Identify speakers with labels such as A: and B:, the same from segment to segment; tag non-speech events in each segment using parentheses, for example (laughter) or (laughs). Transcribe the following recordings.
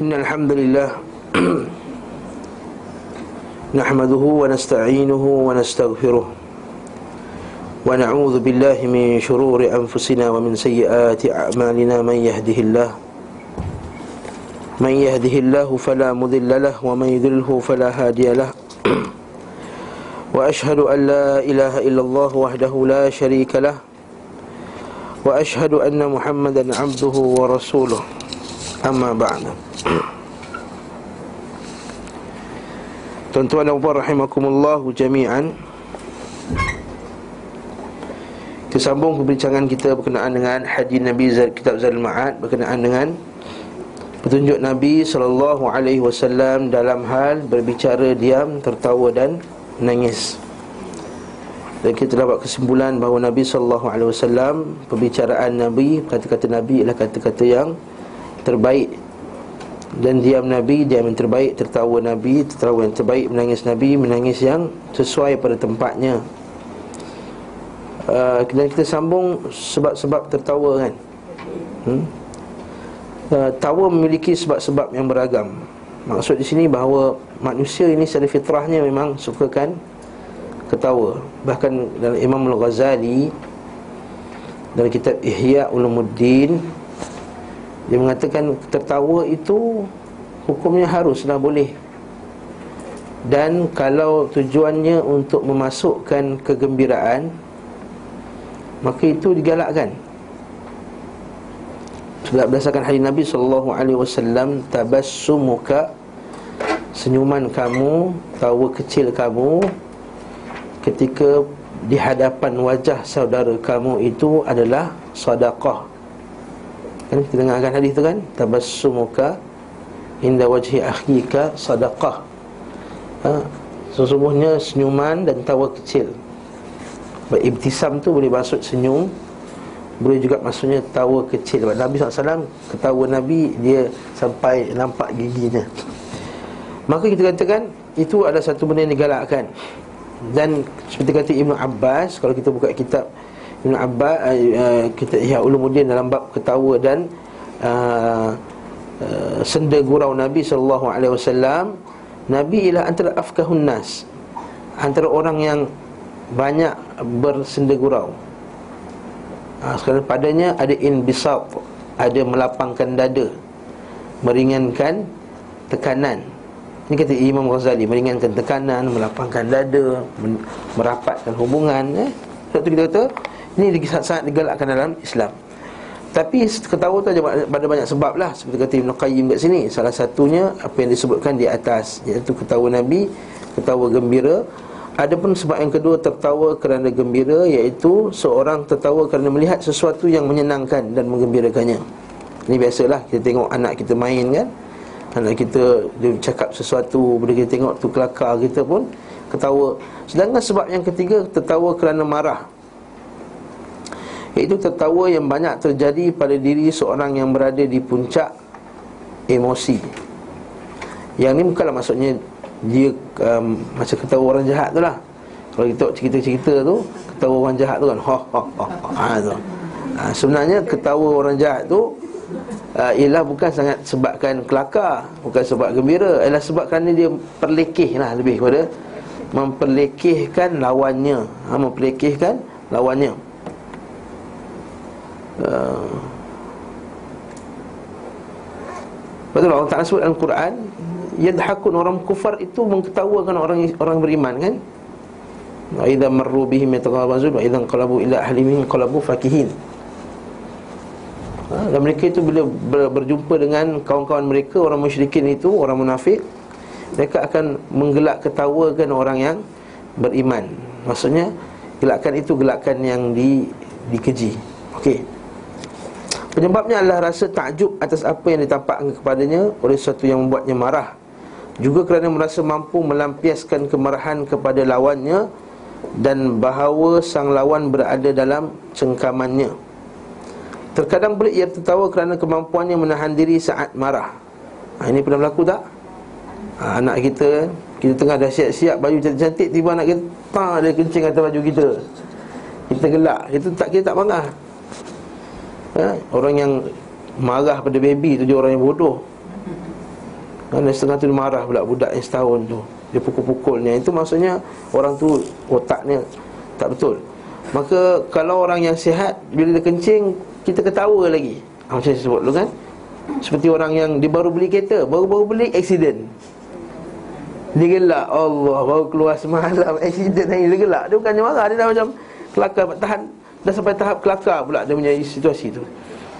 A: إن الحمد لله (clears throat) نحمده ونستعينه ونستغفره ونعوذ بالله من شرور أنفسنا ومن سيئات أعمالنا من يهده الله من يهده الله فلا مذل له ومن يذله فلا هادي له (clears throat) وأشهد أن لا إله إلا الله وحده لا شريك له وأشهد أن محمدا عبده ورسوله Amma ba'na Tuan-tuan dan puan rahimakumullahu jami'an. Kita sambung perbincangan kita berkenaan dengan hadis Nabi Zal, Kitab Zal Ma'ad Berkenaan dengan Petunjuk Nabi Sallallahu Alaihi Wasallam Dalam hal berbicara diam, tertawa dan nangis dan kita dapat kesimpulan bahawa Nabi sallallahu alaihi wasallam pembicaraan Nabi, kata-kata Nabi ialah kata-kata yang terbaik dan diam Nabi Diam yang terbaik Tertawa Nabi Tertawa yang terbaik Menangis Nabi Menangis yang sesuai pada tempatnya. Uh, Dan kita sambung Sebab-sebab tertawa kan? Hmm? uh, Tawa memiliki sebab-sebab yang beragam. Maksud di sini bahawa Manusia ini secara fitrahnya memang Sukakan ketawa. Bahkan dalam Imam Al-Ghazali Dalam kitab Ihya Ulumuddin dia mengatakan tertawa itu Hukumnya haruslah boleh. Dan kalau tujuannya untuk memasukkan kegembiraan Maka itu digalakkan. Sebab berdasarkan hadis Nabi SAW Tabassumuka Senyuman kamu Tawa kecil kamu Ketika di hadapan wajah saudara kamu itu adalah sadaqah Kan kita dengarkan hadis tu kan tabassumuka inda wajhi akhika sadaqah. Ha? Sesungguhnya senyuman dan tawa kecil. Ibtisam tu boleh maksud senyum boleh juga maksudnya tawa kecil Sebab Nabi SAW Ketawa Nabi Dia sampai nampak giginya Maka kita katakan Itu adalah satu benda yang digalakkan Dan seperti kata Ibn Abbas Kalau kita buka kitab Ibn Abbas uh, kita ya ulumuddin dalam bab ketawa dan uh, uh, senda gurau Nabi sallallahu alaihi wasallam. Nabi ialah antara afkahun nas antara orang yang banyak bersenda gurau. Uh, sekarang padanya ada inbisat ada melapangkan dada meringankan tekanan. Ini kata Imam Ghazali meringankan tekanan melapangkan dada merapatkan hubungan eh. Sebab tu kita kata ini sangat-sangat digalakkan dalam Islam. Tapi ketawa tu ada banyak sebab lah. Seperti kata Ibn Qayyim kat sini Salah satunya apa yang disebutkan di atas Iaitu ketawa Nabi Ketawa gembira. Ada pun sebab yang kedua tertawa kerana gembira Iaitu seorang tertawa kerana melihat sesuatu yang menyenangkan dan menggembirakannya. Ini biasalah kita tengok anak kita main kan. Anak kita dia cakap sesuatu Bila kita tengok tu kelakar kita pun Ketawa. Sedangkan sebab yang ketiga tertawa kerana marah Iaitu tertawa yang banyak terjadi pada diri seorang yang berada di puncak emosi. Yang ni bukanlah maksudnya dia um, macam ketawa orang jahat tu lah. Kalau kita cerita-cerita tu Ketawa orang jahat tu kan (laughs) ha, ha, ha, ha, ha, tu. Ha, Sebenarnya ketawa orang jahat tu uh, Ialah bukan sangat sebabkan kelakar Bukan sebab gembira Ialah sebab kerana dia perlekeh lah lebih kepada Memperlekehkan lawannya. Ha, Memperlekehkan lawannya Uh, betul Allah Ta'ala sebut dalam Quran Yadhakun orang kufar itu mengetawakan orang orang beriman kan? Wa idha marru bihim yataghabazun Wa idha qalabu ila ahlimihim qalabu fakihin. Ha, Dan mereka itu bila ber, berjumpa dengan kawan-kawan mereka Orang musyrikin itu, orang munafik Mereka akan menggelak ketawakan orang yang beriman. Maksudnya Gelakan itu gelakan yang di, dikeji. Okey Penyebabnya adalah rasa takjub atas apa yang ditampakkan kepadanya oleh sesuatu yang membuatnya marah. Juga kerana merasa mampu melampiaskan kemarahan kepada lawannya dan bahawa sang lawan berada dalam cengkamannya. Terkadang pula ia tertawa kerana kemampuannya menahan diri saat marah. Ha, ini pernah berlaku tak? Ha, anak kita, kita tengah dah siap-siap baju cantik-cantik tiba anak kita, tak dia kencing atas baju kita. Kita gelak, kita tak kita tak marah ha? Orang yang marah pada baby tu je orang yang bodoh. Dan setengah tu dia marah pula budak yang setahun tu. Dia pukul-pukulnya. Itu maksudnya orang tu otaknya tak betul. Maka kalau orang yang sihat Bila dia kencing Kita ketawa lagi. Ha, Macam saya sebut dulu kan? Seperti orang yang dia baru beli kereta Baru-baru beli accident. Dia gelak. Allah baru keluar semalam Accident ni dia gelak. Dia bukannya marah. Dia dah macam kelakar tahan Dah sampai tahap kelakar pula Dia punya situasi tu.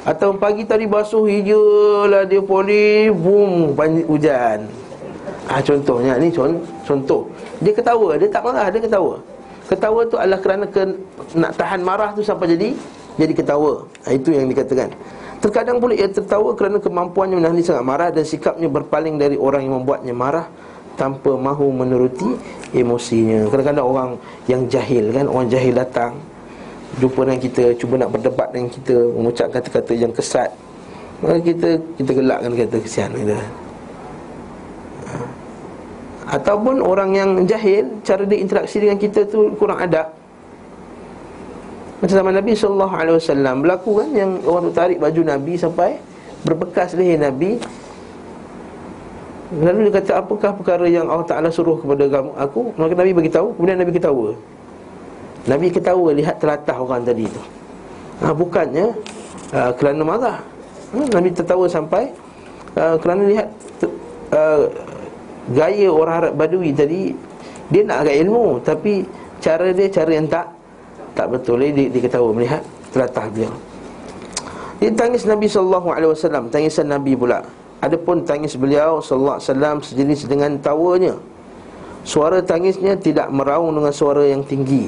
A: Atau pagi tadi basuh hijau lah dia poli Boom, hujan. Ah contohnya, ni contoh. Dia ketawa, dia tak marah, dia ketawa. Ketawa tu adalah kerana ke, Nak tahan marah tu sampai jadi Jadi ketawa, ha, itu yang dikatakan. Terkadang pula ia tertawa kerana kemampuannya menahan sangat marah Dan sikapnya berpaling dari orang yang membuatnya marah Tanpa mahu menuruti emosinya. Kadang-kadang orang yang jahil kan Orang jahil datang jumpa dengan kita cuba nak berdebat dengan kita mengucap kata-kata yang kesat. Maka kita kita gelakkan kata kesian kita. Ataupun orang yang jahil cara dia interaksi dengan kita tu kurang adab. Macam zaman Nabi sallallahu alaihi wasallam berlaku kan yang orang tu tarik baju Nabi sampai berbekas leher Nabi. Lalu dia kata apakah perkara yang Allah Ta'ala suruh kepada kamu aku Maka Nabi beritahu Kemudian Nabi ketawa Nabi ketawa lihat telatah orang tadi tu. Ha, Bukannya uh, kerana marah. Ha, Nabi tertawa sampai uh, Kerana lihat uh, Gaya orang Arab Badui tadi Dia nak agak ilmu Tapi cara dia cara yang tak Tak betul. Dia, dia ketawa melihat telatah dia. Dia tangis Nabi SAW Tangisan Nabi pula. Adapun tangis beliau SAW Sejenis dengan tawanya. Suara tangisnya tidak meraung dengan suara yang tinggi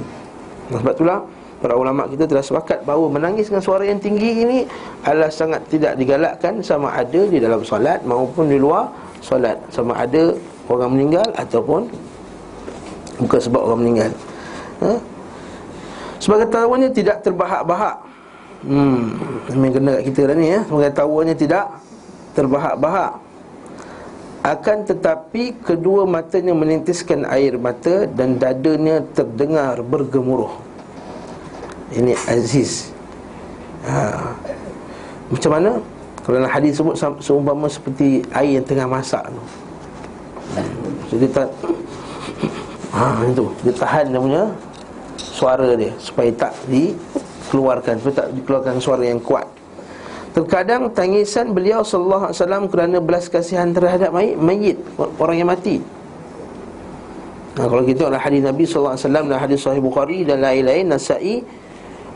A: sebab itulah para ulama kita telah sepakat bahawa menangis dengan suara yang tinggi ini adalah sangat tidak digalakkan sama ada di dalam solat maupun di luar solat sama ada orang meninggal ataupun bukan sebab orang meninggal. Ha? Sebagai tawanya tidak terbahak-bahak. Hmm, ini kena kat kita dah ni ya. Sebagai tawanya tidak terbahak-bahak. Akan tetapi kedua matanya menintiskan air mata dan dadanya terdengar bergemuruh. Ini Aziz. Ha. Macam mana? Kalau dalam hadis sebut seumpama seperti air yang tengah masak tu. Jadi tak (coughs) Ha itu dia tahan dia punya suara dia supaya tak dikeluarkan supaya tak dikeluarkan suara yang kuat. Terkadang tangisan beliau sallallahu alaihi wasallam kerana belas kasihan terhadap mayit, orang yang mati. Nah, kalau kita ada hadis Nabi sallallahu alaihi wasallam dan hadis sahih Bukhari dan lain-lain Nasa'i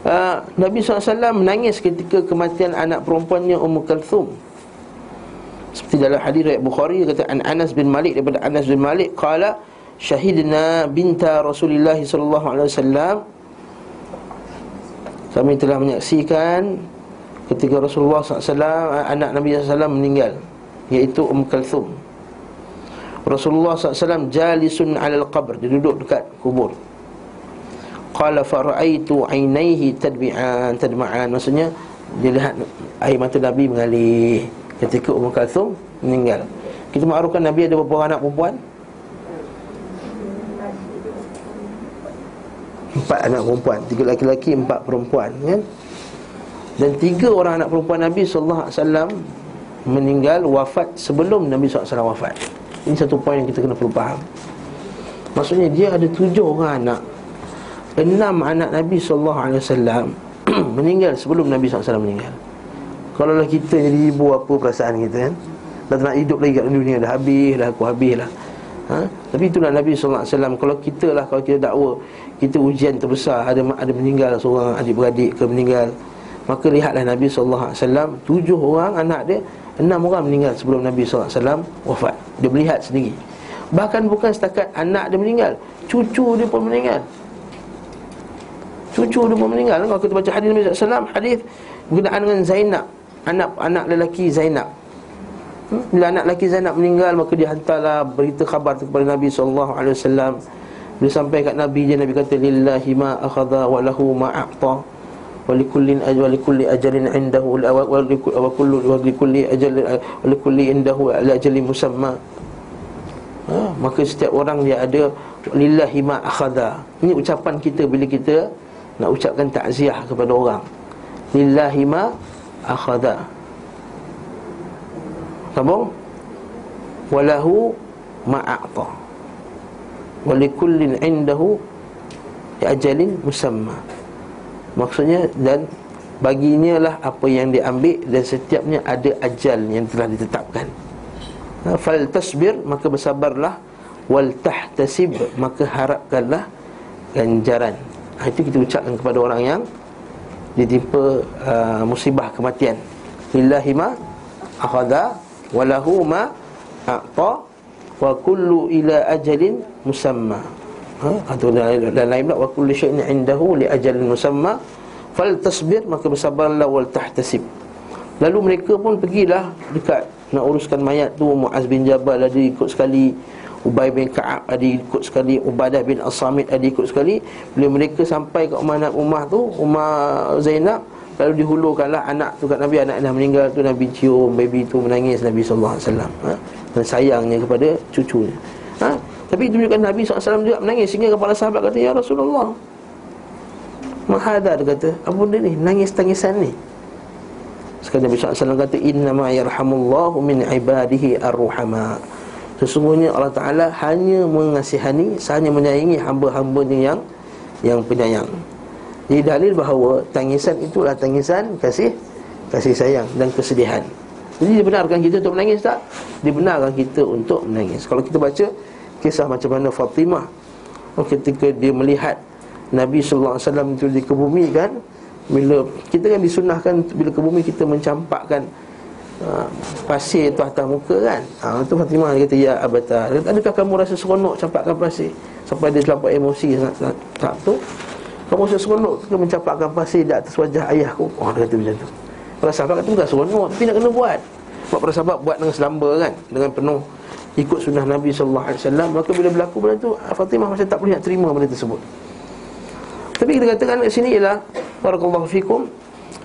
A: uh, Nabi sallallahu alaihi wasallam menangis ketika kematian anak perempuannya Ummu Kalthum. Seperti dalam hadis riwayat Bukhari kata an Anas bin Malik daripada Anas bin Malik qala syahidna binta Rasulullah sallallahu alaihi wasallam kami telah menyaksikan ketika Rasulullah SAW anak Nabi SAW meninggal iaitu Umm Kalthum. Rasulullah SAW jalisun alal qabr dia duduk dekat kubur. Qala faraitu ainaihi tadbi'an tadma'an. Maksudnya dia lihat air mata Nabi mengalir ketika Umm Kalthum meninggal. Kita makrufkan Nabi ada berapa anak perempuan? Empat anak perempuan. Tiga laki-laki, empat perempuan kan? Dan tiga orang anak perempuan Nabi SAW Meninggal wafat sebelum Nabi SAW wafat. Ini satu poin yang kita kena perlu faham. Maksudnya dia ada tujuh orang anak. Enam anak Nabi SAW (clears throat) Meninggal sebelum Nabi SAW meninggal. Kalau lah kita jadi ibu apa perasaan kita kan Dah nak hidup lagi kat dunia Dah habis lah aku habis lah. Ha? Tapi itulah Nabi SAW Kalau kita lah Kalau kita dakwa Kita ujian terbesar. Ada ada meninggal seorang adik-beradik ke meninggal Maka lihatlah Nabi SAW Tujuh orang anak dia Enam orang meninggal sebelum Nabi SAW wafat. Dia melihat sendiri. Bahkan bukan setakat anak dia meninggal Cucu dia pun meninggal. Cucu dia pun meninggal. Kalau kita baca hadis Nabi SAW Hadis berkenaan dengan Zainab. Anak anak lelaki Zainab. Hmm? Bila anak lelaki Zainab meninggal Maka dia hantarlah berita khabar kepada Nabi SAW Bila sampai kat Nabi dia Nabi kata Lillahi ma akhadha wa lahu ma walikullin walikulli ajalin indahu wa kullu walikulli ajalin walikulli indahu ajalin musamma. Ha, maka setiap orang dia ada lillahi ma akhadha. Ini ucapan kita bila kita nak ucapkan takziah kepada orang. Lillahi ma akhadha. Sambung? Walahu ma'a'ta walikullin indahu ajalin musamma maksudnya dan baginya lah apa yang diambil dan setiapnya ada ajal yang telah ditetapkan. Ha, fal tasbir maka bersabarlah. Wal tahtasib maka harapkanlah ganjaran. Ha, itu kita ucapkan kepada orang yang ditimpa uh, musibah kematian. Lillahi ma akhadha walahu ma a'ta wa kullu ila ajalin musamma ha? Atau dalam lain pula wa kullu syai'in indahu li ajalin musamma fal tasbir maka bersabarlah wal tahtasib lalu mereka pun pergilah dekat nak uruskan mayat tu. Muaz bin Jabal ada ikut sekali Ubay bin Ka'ab ada ikut sekali Ubadah bin As-Samit ada ikut sekali. Bila mereka sampai ke rumah anak rumah tu Rumah Zainab Lalu dihulurkanlah anak tu kat Nabi. Anak dah meninggal tu Nabi cium baby tu menangis Nabi SAW ha? Dan sayangnya kepada cucunya ha? Tapi itu menunjukkan Nabi SAW juga menangis. Sehingga kepala sahabat kata Ya Rasulullah. Mahadar kata Apa benda ni? Nangis tangisan ni. Sekarang Nabi SAW kata Innama yarhamullahu min ibadihi ar-ruhama. Sesungguhnya Allah Ta'ala hanya mengasihani Hanya menyayangi hamba-hambanya yang Yang penyayang. Jadi dalil bahawa tangisan itulah tangisan kasih Kasih sayang dan kesedihan. Jadi dibenarkan kita untuk menangis tak? Dibenarkan kita untuk menangis. Kalau kita baca kisah macam mana Fatimah. Ketika dia melihat Nabi SAW itu dikebumikan Bila kita kan disunahkan Bila ke bumi kita mencampakkan ha, pasir tu atas muka kan? Ha, tu Fatimah dia kata ya abata. Adakah kamu rasa seronok campakkan pasir? Sampai dia terlampau emosi sangat tak tu. Kamu rasa seronok ke mencampakkan pasir di atas wajah ayahku? Oh dia kata macam tu. Para sahabat kata bukan seronok tapi nak kena buat. Sebab para sahabat buat dengan selamba kan? Dengan penuh ikut sunnah Nabi SAW maka bila berlaku benda tu Fatimah macam tak boleh nak terima benda tersebut. Tapi kita katakan kat sini ialah Barakallahu fikum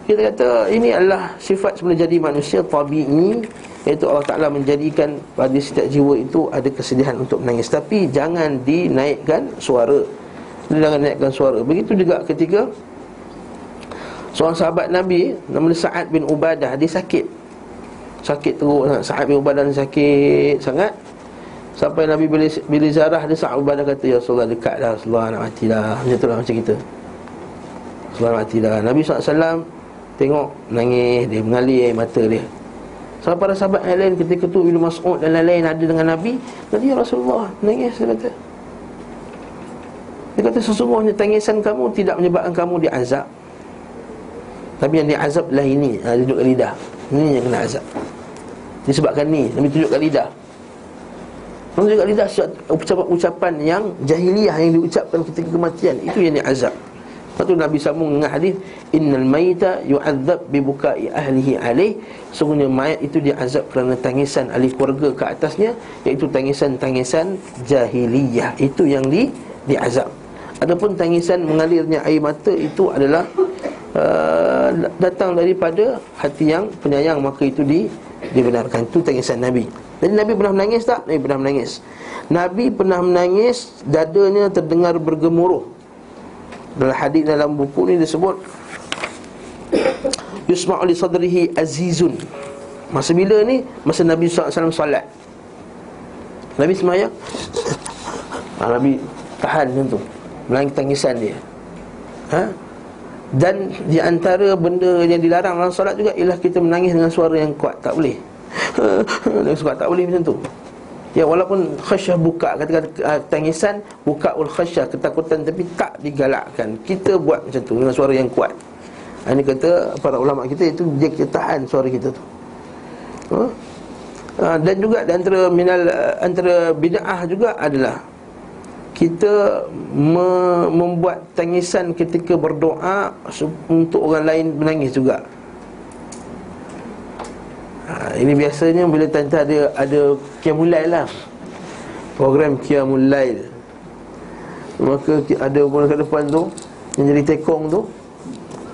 A: kita kata ini adalah sifat sebenarnya jadi manusia tabi'i Iaitu Allah Ta'ala menjadikan pada setiap jiwa itu ada kesedihan untuk menangis. Tapi jangan dinaikkan suara. Jangan naikkan suara. Begitu juga ketika Seorang sahabat Nabi Nama Sa'ad bin Ubadah Dia sakit Sakit teruk Sa'ad bin Ubadah sakit sangat. Sampai Nabi bila, bila zarah dia Sa'ad Ubadah kata Ya Rasulullah dekat dah Rasulullah nak mati dah. Macam tu lah macam kita. Rasulullah nak mati dah. Nabi SAW Tengok nangis dia mengalir mata dia. Sampai para sahabat yang lain ketika tu Bila Mas'ud dan lain-lain ada dengan Nabi Nabi ya Rasulullah nangis dia kata. Dia kata sesungguhnya tangisan kamu tidak menyebabkan kamu diazab. Tapi yang diazab adalah ini tunjukkan lidah. Ini yang kena azab Disebabkan ni Nabi tunjukkan lidah. Nabi tunjukkan lidah ucapan-ucapan yang jahiliyah yang diucapkan ketika kematian. Itu yang diazab. Lepas tu Nabi sambung dengan hadis innal mayta yu'adzab bi bukai ahlihi alaih sungguhnya mayat itu diazab kerana tangisan ahli keluarga ke atasnya iaitu tangisan-tangisan jahiliyah. Itu yang di diazab. Adapun tangisan mengalirnya air mata itu adalah uh, datang daripada hati yang penyayang maka itu di dibenarkan. Itu tangisan Nabi. Jadi Nabi pernah menangis tak? Nabi pernah menangis. Nabi pernah menangis dadanya terdengar bergemuruh. Dalam hadis dalam buku ni disebut (coughs) Yusma'u li sadrihi azizun. Masa bila ni? Masa Nabi SAW salat Nabi semayang. Ha, (coughs) Nabi tahan macam tu. Melangi tangisan dia. Ha? Dan di antara benda yang dilarang dalam salat juga Ialah kita menangis dengan suara yang kuat Tak boleh (laughs) Dengan suara tak boleh macam tu Ya walaupun khasyah buka kata-kata uh, tangisan buka ul khasyah ketakutan tapi tak digalakkan. Kita buat macam tu dengan suara yang kuat. Ha, ini kata para ulama kita itu dia kita tahan suara kita tu. Ha? Ha, dan juga di antara minal antara bid'ah juga adalah kita me- membuat tangisan ketika berdoa untuk orang lain menangis juga. Ha, Ini biasanya bila tante ada Ada Qiyamul Lail lah. Program Qiyamul Lail Maka ada orang kat depan tu Yang jadi tekong tu.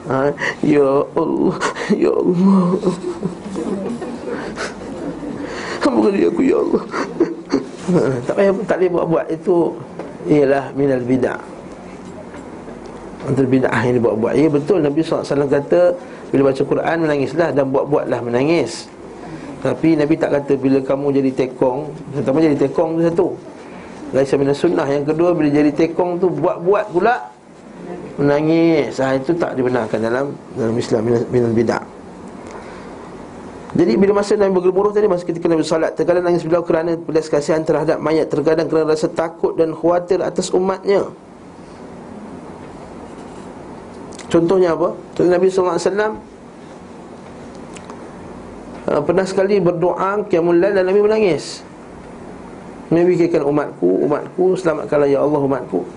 A: Ha, Ya Allah Ya Allah. Beri aku ya Allah. (laughs) Ha, Tak payah tak boleh buat-buat. Itu Ialah minal bid'ah. Antara bid'ah yang dibuat-buat. Ya betul Nabi SAW kata Bila baca Quran menangislah Dan buat-buatlah menangis. Tapi Nabi tak kata bila kamu jadi tekong Pertama jadi tekong tu satu. Laisa minas sunnah. Yang kedua bila jadi tekong tu buat-buat pula Menangis. Ha, Itu tak dibenarkan dalam dalam Islam minal bid'ah jadi bila masa Nabi bergemuruh tadi Masa ketika Nabi salat Terkadang nangis beliau kerana Pedas kasihan terhadap mayat Terkadang kerana rasa takut dan khawatir atas umatnya. Contohnya apa? Contohnya Nabi SAW uh, Pernah sekali berdoa Qiyamul dan Nabi menangis. Nabi katakan umatku Umatku selamatkanlah ya Allah umatku.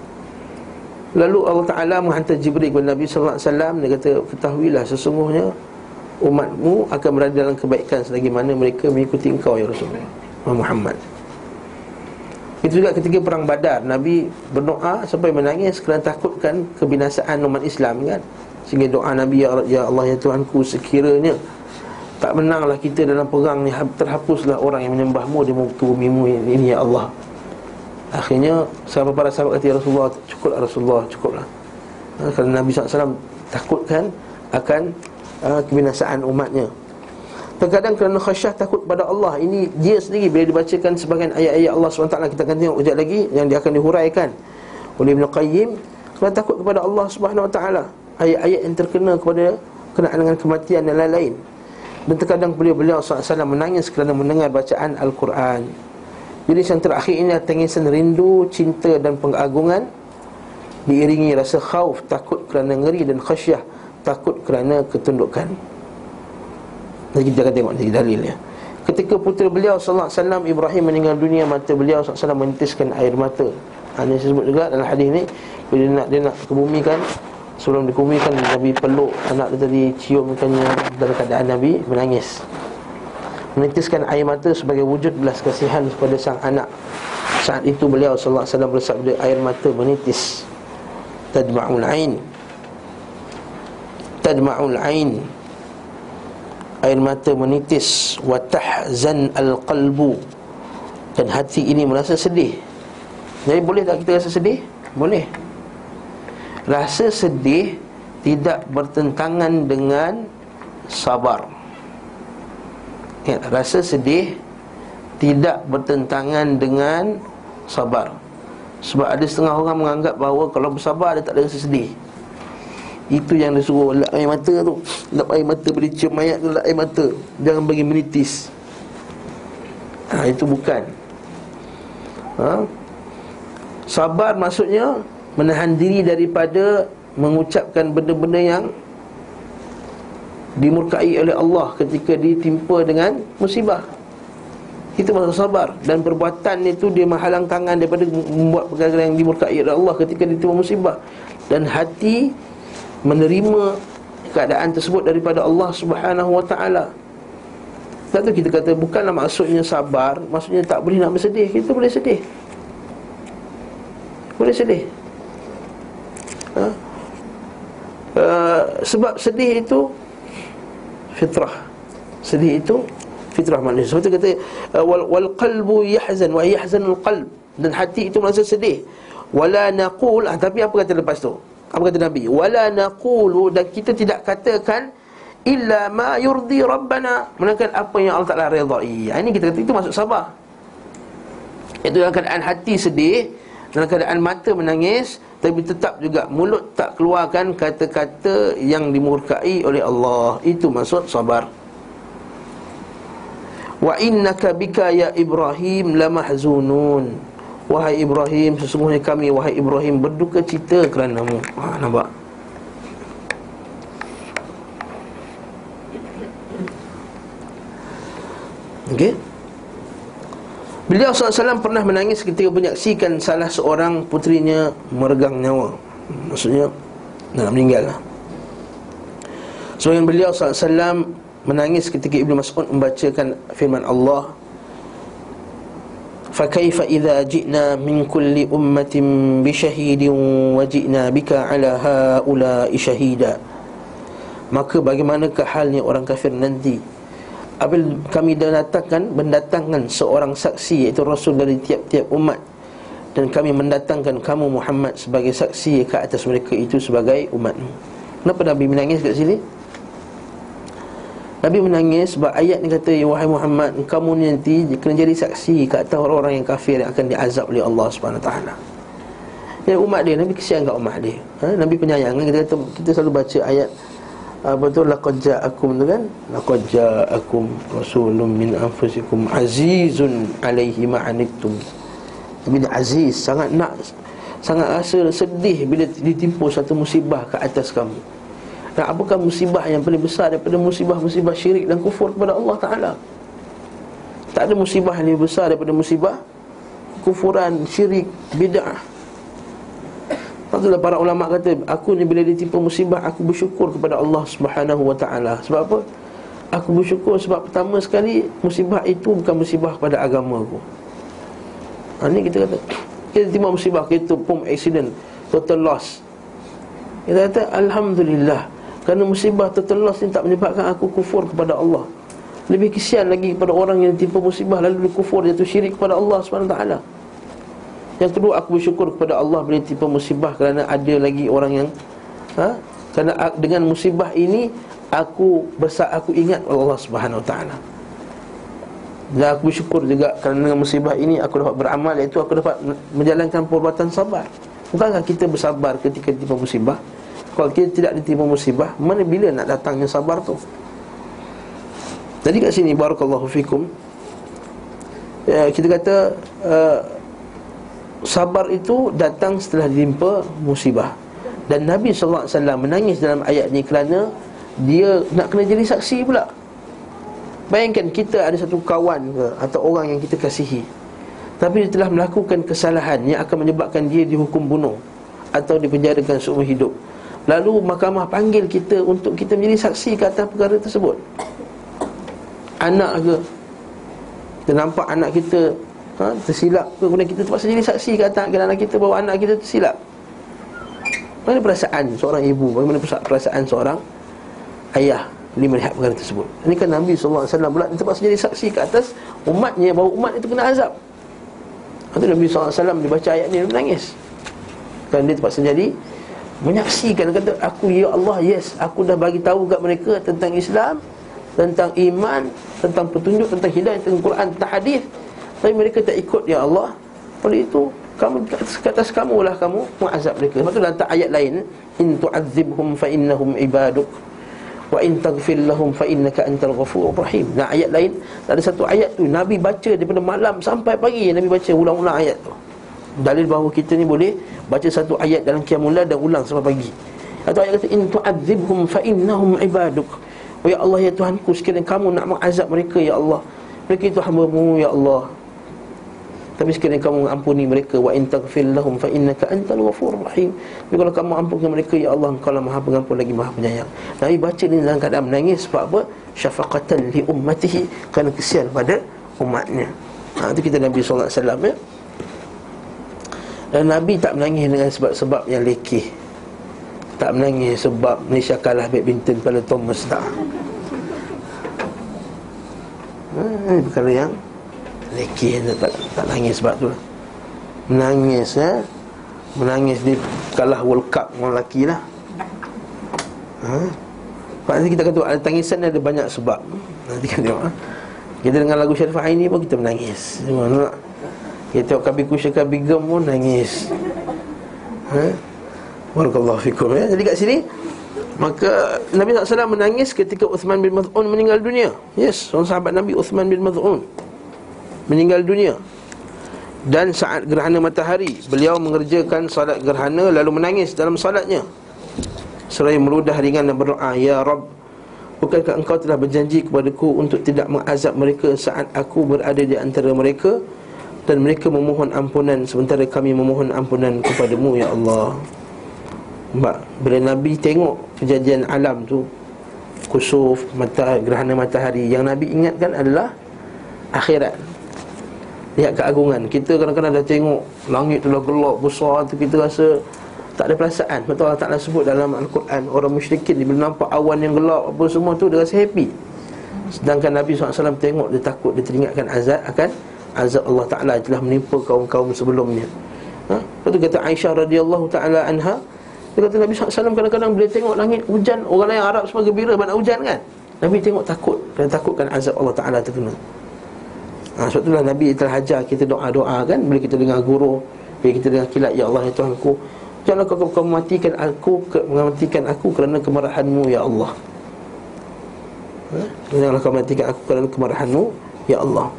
A: Lalu Allah Ta'ala menghantar Jibril kepada Nabi SAW Dia kata ketahuilah sesungguhnya umatmu akan berada dalam kebaikan selagi mana mereka mengikuti engkau ya Rasulullah Muhammad. Itu juga ketika perang Badar Nabi berdoa sampai menangis kerana takutkan kebinasaan umat Islam kan. Sehingga doa Nabi ya, ya Allah ya Tuhanku sekiranya tak menanglah kita dalam perang ni terhapuslah orang yang menyembahmu di muka bumimu ini ya Allah. Akhirnya sahabat para sahabat kata ya Rasulullah cukuplah Rasulullah cukuplah. Kerana Nabi SAW takutkan akan uh, kebinasaan umatnya. Terkadang kerana khasyah takut pada Allah Ini dia sendiri bila dibacakan sebagian ayat-ayat Allah SWT Kita akan tengok sekejap lagi Yang dia akan dihuraikan oleh Ibn Qayyim. Kerana takut kepada Allah SWT Ayat-ayat yang terkena kepada Kenaan dengan kematian dan lain-lain. Dan terkadang beliau-beliau SAW menangis Kerana mendengar bacaan Al-Quran. Jadi yang terakhir ini Tangisan rindu, cinta dan pengagungan. Diiringi rasa khauf Takut kerana ngeri dan khasyah takut kerana ketundukan Jadi kita akan tengok dalilnya Ketika putera beliau sallallahu alaihi wasallam Ibrahim meninggal dunia mata beliau sallallahu alaihi wasallam menitiskan air mata. Ini disebut juga dalam hadis ni bila dia nak dia nak kebumikan sebelum dikebumikan Nabi peluk anak dia tadi ciumkannya dalam keadaan Nabi menangis. Menitiskan air mata sebagai wujud belas kasihan kepada sang anak. Saat itu beliau sallallahu alaihi wasallam bersabda air mata menitis. Tadma'ul ain tadma'ul ain. Air mata menitis. Wa tahzan alqalbu. Dan hati ini merasa sedih. Jadi boleh tak kita rasa sedih? Boleh. Rasa sedih tidak bertentangan dengan sabar. Ya, rasa sedih tidak bertentangan dengan sabar. Sebab ada setengah orang menganggap bahawa kalau bersabar dia tak ada rasa sedih itu yang disuruh lap air mata tu. Lap air mata boleh cium mayat tu lap air mata. Jangan bagi menitis. Ha, Itu bukan. Ha? Sabar maksudnya Menahan diri daripada Mengucapkan benda-benda yang Dimurkai oleh Allah Ketika ditimpa dengan musibah. Itu maksud sabar. Dan perbuatan itu dia menghalang tangan Daripada membuat perkara yang dimurkai oleh Allah Ketika ditimpa musibah. Dan hati menerima keadaan tersebut daripada Allah Subhanahu wa taala. Satu kita kata bukanlah maksudnya sabar, maksudnya tak boleh nak bersedih. Kita boleh sedih. Boleh sedih. Ha? Uh, sebab sedih itu fitrah. Sedih itu fitrah manusia. Sebab itu kata uh, wal, wal qalbu yahzan wa yahzanul qalb dan hati itu merasa sedih. Wala naqul, ah, tapi apa kata lepas tu? Apa kata Nabi? Wala naqulu dan kita tidak katakan illa ma yurdi rabbana melainkan apa yang Allah Taala redai. Ini kita kata itu masuk sabar. Itu dalam keadaan hati sedih, dalam keadaan mata menangis tapi tetap juga mulut tak keluarkan kata-kata yang dimurkai oleh Allah. Itu maksud sabar. Wa innaka bika ya Ibrahim lamahzunun. Wahai Ibrahim Sesungguhnya kami Wahai Ibrahim Berduka cita kerana mu ha, Nampak? Okey. Beliau SAW pernah menangis ketika menyaksikan salah seorang putrinya meregang nyawa. Maksudnya Nak meninggal lah Sebagian beliau SAW menangis ketika Ibnu Mas'ud membacakan firman Allah فكيف إذا جئنا من كل أمة بشهيد وجئنا بك على هؤلاء شهيدا Maka bagaimanakah halnya orang kafir nanti Apabila kami datangkan Mendatangkan seorang saksi Iaitu Rasul dari tiap-tiap umat Dan kami mendatangkan kamu Muhammad Sebagai saksi ke atas mereka itu Sebagai umat Kenapa Nabi menangis kat sini? Nabi menangis sebab ayat ni kata Ya wahai Muhammad Kamu nanti kena jadi saksi Ke atas orang-orang yang kafir Yang akan diazab oleh Allah SWT Ya umat dia Nabi kesian kat umat dia. Ha? Nabi penyayang Kita kata Kita selalu baca ayat apa tu laqad ja'akum tu kan? Laqad ja'akum rasulun min anfusikum azizun alaihi ma anittum. Bila aziz sangat nak sangat rasa sedih bila ditimpa satu musibah ke atas kamu dan apakah musibah yang paling besar daripada musibah-musibah syirik dan kufur kepada Allah Taala. Tak ada musibah yang lebih besar daripada musibah kufuran syirik bid'ah. Itulah para ulama kata Aku ni bila ditimpa musibah Aku bersyukur kepada Allah subhanahu wa ta'ala. Sebab apa? Aku bersyukur sebab pertama sekali Musibah itu bukan musibah kepada agama aku. Ha, Ini kita kata Kita timpa musibah Kita pom accident Total loss. Kita kata Alhamdulillah Kerana musibah loss ni tak menyebabkan aku kufur kepada Allah Lebih kesian lagi kepada orang yang timpa musibah Lalu dia kufur Jatuh syirik kepada Allah ta'ala yang kedua aku bersyukur kepada Allah bila tipu musibah kerana ada lagi orang yang ha? Kerana dengan musibah ini aku besar aku ingat Allah Subhanahu Taala. Dan aku bersyukur juga kerana dengan musibah ini aku dapat beramal iaitu aku dapat menjalankan perbuatan sabar. Bukankah kita bersabar ketika tipu musibah? Kalau kita tidak ditipu musibah, mana bila nak datangnya sabar tu? Jadi kat sini barakallahu fikum. Ya, kita kata uh, sabar itu datang setelah ditimpa musibah dan Nabi wasallam menangis dalam ayat ni kerana dia nak kena jadi saksi pula bayangkan kita ada satu kawan ke atau orang yang kita kasihi tapi dia telah melakukan kesalahan yang akan menyebabkan dia dihukum bunuh atau dipenjarakan seumur hidup lalu mahkamah panggil kita untuk kita menjadi saksi ke atas perkara tersebut. Anak ke? Kita nampak anak kita ha, tersilap kemudian kita terpaksa jadi saksi ke atas anak kita bahawa anak kita tersilap. Bagaimana perasaan seorang ibu? Bagaimana perasaan seorang ayah Dia melihat perkara tersebut? Ini kan Nabi SAW pula Dia terpaksa jadi saksi ke atas umatnya Bahawa umat itu kena azab. Lepas Nabi SAW dia baca ayat ni Dia menangis. Dan dia terpaksa jadi Menyaksikan kata aku ya Allah yes Aku dah bagi tahu kat mereka tentang Islam Tentang iman Tentang petunjuk Tentang hidayah Tentang Quran Tentang hadis. Tapi mereka tak ikut ya Allah. Oleh itu kamu ke atas kamu lah kamu mengazab mereka. Sebab tu dalam ayat lain In tu'adzibhum fa innahum ibaduk Wa in taghfir lahum fa innaka antal ghafur rahim. Nah ayat lain Ada satu ayat tu Nabi baca daripada malam sampai pagi Nabi baca ulang-ulang ayat tu Dalil bahawa kita ni boleh Baca satu ayat dalam kiamullah dan ulang sampai pagi Atau ayat kata In tu'adzibhum fa innahum ibaduk Oh ya Allah ya Tuhanku Sekiranya kamu nak mengazab mereka ya Allah Mereka itu hamba-Mu ya Allah tapi sekiranya kamu ampuni mereka wa in taghfir lahum fa innaka antal ghafurur rahim. Tapi kalau kamu ampunkan mereka ya Allah engkau lah Maha Pengampun lagi Maha Penyayang. Nabi baca ni dalam keadaan menangis sebab apa? Syafaqatan li ummatihi kerana kesian pada umatnya. Ha itu kita Nabi sallallahu alaihi wasallam ya. Dan Nabi tak menangis dengan sebab-sebab yang lekeh. Tak menangis sebab Malaysia kalah badminton pada Thomas tak. Ini perkara yang Lekeh tak, tak nangis sebab tu Menangis eh Menangis di kalah World Cup orang lelaki lah ha? Nanti kita kata ada tangisan ada banyak sebab Nanti kita tengok ha? Kita dengar lagu Syarif Aini pun kita menangis Mana Kita tengok Kabi Kusya Kabi Gem pun nangis. Ha? Barakallahu fikum ya. Jadi kat sini Maka Nabi SAW menangis ketika Uthman bin Maz'un meninggal dunia. Yes, seorang sahabat Nabi Uthman bin Maz'un meninggal dunia. Dan saat gerhana matahari beliau mengerjakan salat gerhana lalu menangis dalam salatnya seraya meludah ringan dan berdoa ya rab bukankah engkau telah berjanji kepadaku untuk tidak mengazab mereka saat aku berada di antara mereka dan mereka memohon ampunan. Sementara kami memohon ampunan kepadamu ya Allah. Mbak, bila Nabi tengok kejadian alam tu Kusuf, mata, gerhana matahari Yang Nabi ingatkan adalah Akhirat. Lihat keagungan. Kita kadang-kadang dah tengok Langit tu dah gelap besar tu Kita rasa tak ada perasaan. Betul Allah Ta'ala sebut dalam Al-Quran Orang musyrikin bila nampak awan yang gelap Apa semua tu dia rasa happy. Sedangkan Nabi SAW tengok Dia takut dia teringatkan azab Akan azab Allah Ta'ala telah menimpa kaum-kaum sebelumnya ha? Lepas tu kata Aisyah radhiyallahu ta'ala anha Dia kata Nabi SAW kadang-kadang bila tengok langit hujan Orang lain Arab semua gembira nak hujan kan Nabi tengok takut Dan takutkan azab Allah Ta'ala terkena ha, Sebab itulah Nabi telah ajar kita doa-doa kan Bila kita dengar guru Bila kita dengar kilat Ya Allah ya Tuhan aku Janganlah kau, kau mematikan aku Mematikan aku kerana kemarahanmu Ya Allah ha? Janganlah kau mematikan aku kerana kemarahanmu Ya Allah.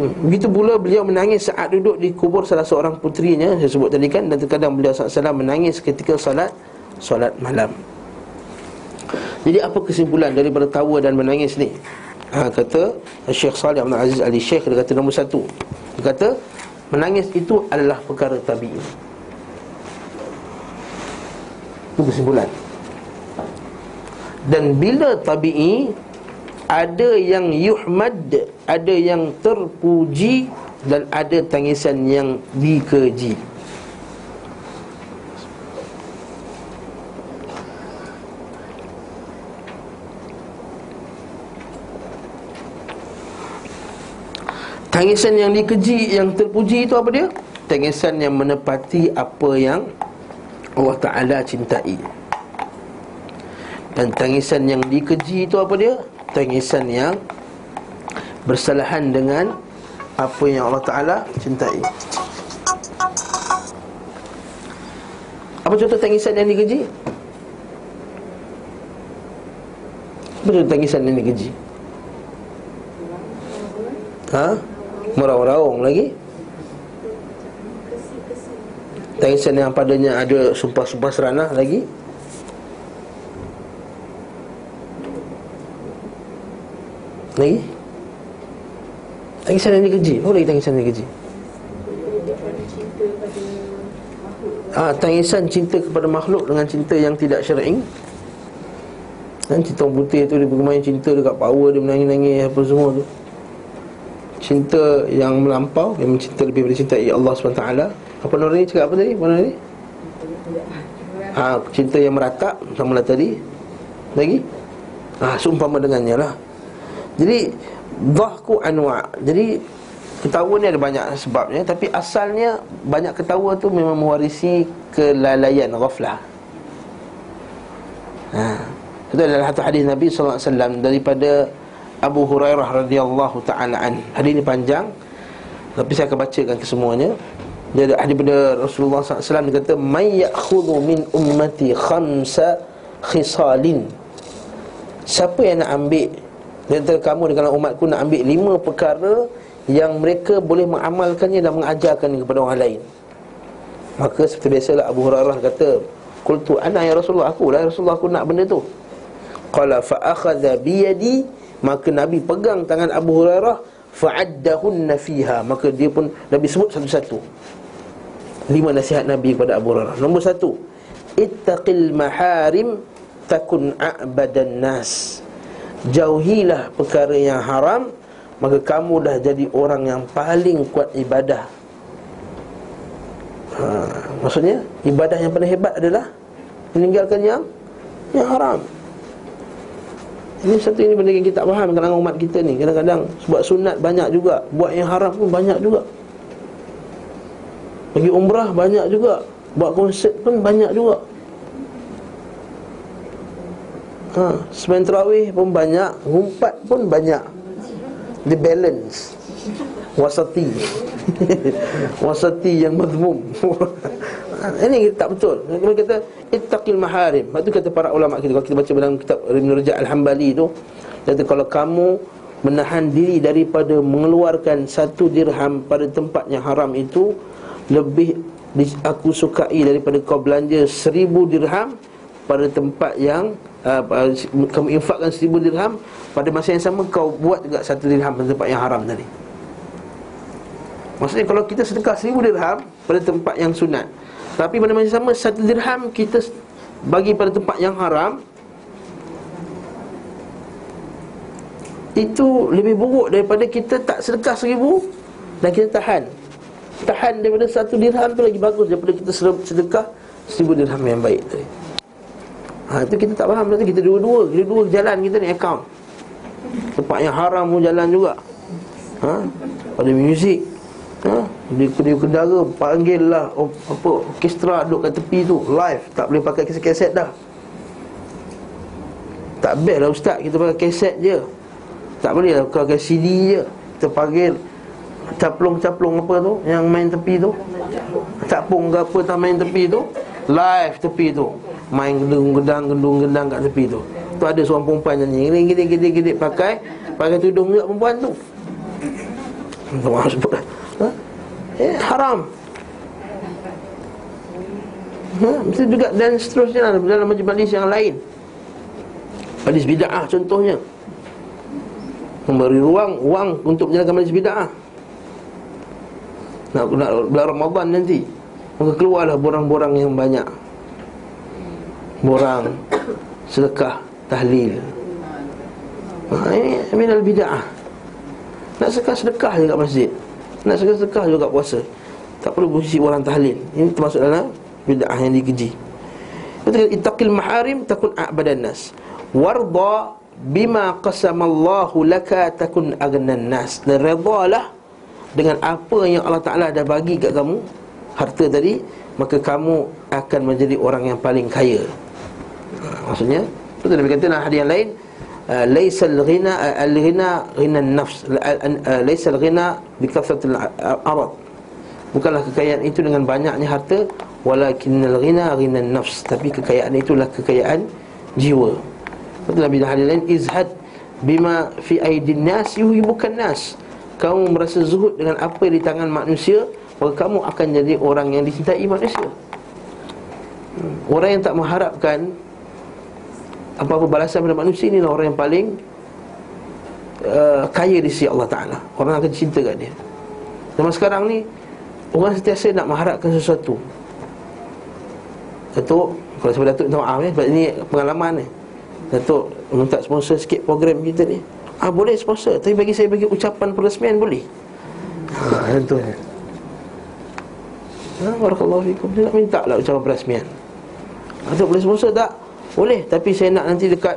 A: Begitu pula beliau menangis saat duduk di kubur salah seorang putrinya Saya sebut tadi kan Dan terkadang beliau SAW menangis ketika salat Salat malam. Jadi apa kesimpulan daripada tawa dan menangis ni? Ha, kata Syekh Salih Abdul Aziz Ali Syekh dia kata nombor satu. Dia kata menangis itu adalah perkara tabi'i. Itu kesimpulan. Dan bila tabi'i Ada yang yuhmad Ada yang terpuji Dan ada tangisan yang dikeji Tangisan yang dikeji, yang terpuji itu apa dia? Tangisan yang menepati apa yang Allah Ta'ala cintai Dan tangisan yang dikeji itu apa dia? Tangisan yang bersalahan dengan apa yang Allah Ta'ala cintai Apa contoh tangisan yang dikeji? Apa contoh tangisan yang dikeji? Ha? Meraung-raung lagi Tangisan yang padanya ada sumpah-sumpah seranah lagi Lagi? Tangisan yang dikeji Apa lagi tangisan yang dikeji Ah, tangisan cinta kepada makhluk dengan cinta yang tidak syar'i. Dan cinta putih tu dia bermain cinta dekat power dia menangis-nangis apa semua tu. Cinta yang melampau yang cinta lebih daripada cinta Allah SWT apa Nur ni cakap apa tadi? Mana ni? Ha, cinta yang meratap sama lah tadi. Lagi? Ha, seumpama dengannya lah jadi dhahku anwa jadi ketawa ni ada banyak sebabnya tapi asalnya banyak ketawa tu memang mewarisi kelalaian ghaflah ha. itu adalah satu hadis Nabi SAW daripada Abu Hurairah radhiyallahu taala an. Hadis ini panjang tapi saya akan bacakan kesemuanya. Dia ada hadis daripada Rasulullah SAW dia kata may ya'khudhu min ummati khamsa khisalin. Siapa yang nak ambil di antara kamu di kalangan umatku nak ambil lima perkara yang mereka boleh mengamalkannya dan mengajarkannya kepada orang lain. Maka seperti biasalah Abu Hurairah kata, "Qultu ana ya Rasulullah aku lah ya Rasulullah aku nak benda tu." Qala fa akhadha bi yadi Maka Nabi pegang tangan Abu Hurairah Fa'addahunna fiha. Maka dia pun Nabi sebut satu-satu. Lima nasihat Nabi kepada Abu Hurairah. Nombor satu Ittaqil maharim Takun a'badan nas Jauhilah perkara yang haram Maka kamu dah jadi orang yang paling kuat ibadah. Ha, Maksudnya Ibadah yang paling hebat adalah Meninggalkan yang Yang haram. Ini satu ini benda yang kita tak faham Kadang-kadang umat kita ni. Kadang-kadang Sebab sunat banyak juga Buat yang haram pun banyak juga. Pergi umrah banyak juga Buat konsert pun banyak juga ha, Semain terawih pun banyak Ngumpat pun banyak. The balance. Wasati. (laughs) Wasati yang mazmum. (laughs) Ini tak betul. Dia kata Ittaqil maharim. Itu kata para ulama kita Kalau kita baca dalam kitab Ibn Rajab Al-Hambali itu Kata kalau kamu Menahan diri daripada Mengeluarkan satu dirham Pada tempat yang haram itu Lebih Aku sukai daripada kau belanja Seribu dirham Pada tempat yang uh, Kamu infakkan seribu dirham Pada masa yang sama Kau buat juga satu dirham Pada tempat yang haram tadi. Maksudnya kalau kita sedekah seribu dirham Pada tempat yang sunat tapi pada masa sama Satu dirham kita Bagi pada tempat yang haram Itu lebih buruk daripada kita tak sedekah seribu Dan kita tahan. Tahan daripada satu dirham tu lagi bagus Daripada kita sedekah seribu dirham yang baik tadi Ha, itu kita tak faham Berarti kita dua-dua Kita dua jalan kita ni account. Tempat yang haram pun jalan juga. Ha? Ada muzik. Ha? Dia kena kendara panggil lah oh, apa orkestra duduk kat tepi tu. Live. Tak boleh pakai kaset-kaset dah. Tak best lah ustaz. Kita pakai kaset je. Tak boleh lah. Pakai CD je. Kita panggil Caplung-caplung apa tu Yang main tepi tu. Capung ke apa tak main tepi tu. Live tepi tu Main gedung-gedang Gedung-gedang kat tepi tu. Tu ada seorang perempuan nyanyi. Gede-gede-gede pakai Pakai tudung juga perempuan tu. Sebut ha? Eh, haram. Ha? Mesti juga dan seterusnya lah. Dalam majlis yang lain. Majlis bida'ah contohnya. Memberi ruang Wang untuk menjalankan majlis bida'ah nak, nak bulan Ramadan nanti. Maka keluarlah borang-borang yang banyak Borang Sedekah Tahlil. Ha, Ini minal bida'ah Nak sedekah sedekah juga masjid. Nak sedekah sedekah juga puasa. Tak perlu bersisi orang tahlil. Ini termasuk dalam bida'ah yang dikeji. Ittaqil maharim takun a'badan nas. Warda bima qasamallahu laka takun agnan nas. Dan redalah dengan apa yang Allah Ta'ala dah bagi kat kamu Harta tadi Maka kamu akan menjadi orang yang paling kaya Maksudnya Betul Nabi kata dalam hadis yang lain uh, Laisal ghina uh, Al-ghina Ghina nafs. Uh, Laisal ghina Bikafsatul arad. Bukanlah kekayaan itu dengan banyaknya harta Walakinnal ghina Ghina nafs. Tapi kekayaan itulah kekayaan jiwa. Betul Nabi dalam hadis lain Izhad Bima fi aidin nas Yuhibukan nas. Kamu merasa zuhud dengan apa di tangan manusia Maka kamu akan jadi orang yang dicintai manusia. Hmm. Orang yang tak mengharapkan Apa-apa balasan pada manusia Inilah orang yang paling uh, Kaya di sisi Allah Ta'ala. Orang akan cinta kat dia. Zaman sekarang ni Orang setiasa nak mengharapkan sesuatu. Datuk Kalau sebab Datuk maaf eh Sebab ini pengalaman ni Datuk minta sponsor sikit program kita ni. Ah boleh sponsor Tapi bagi saya bagi ucapan peresmian boleh. Ha itu ya Ha barakallahu fikum. Dia nak minta lah ucapan peresmian. Atau boleh sponsor tak? Boleh Tapi saya nak nanti dekat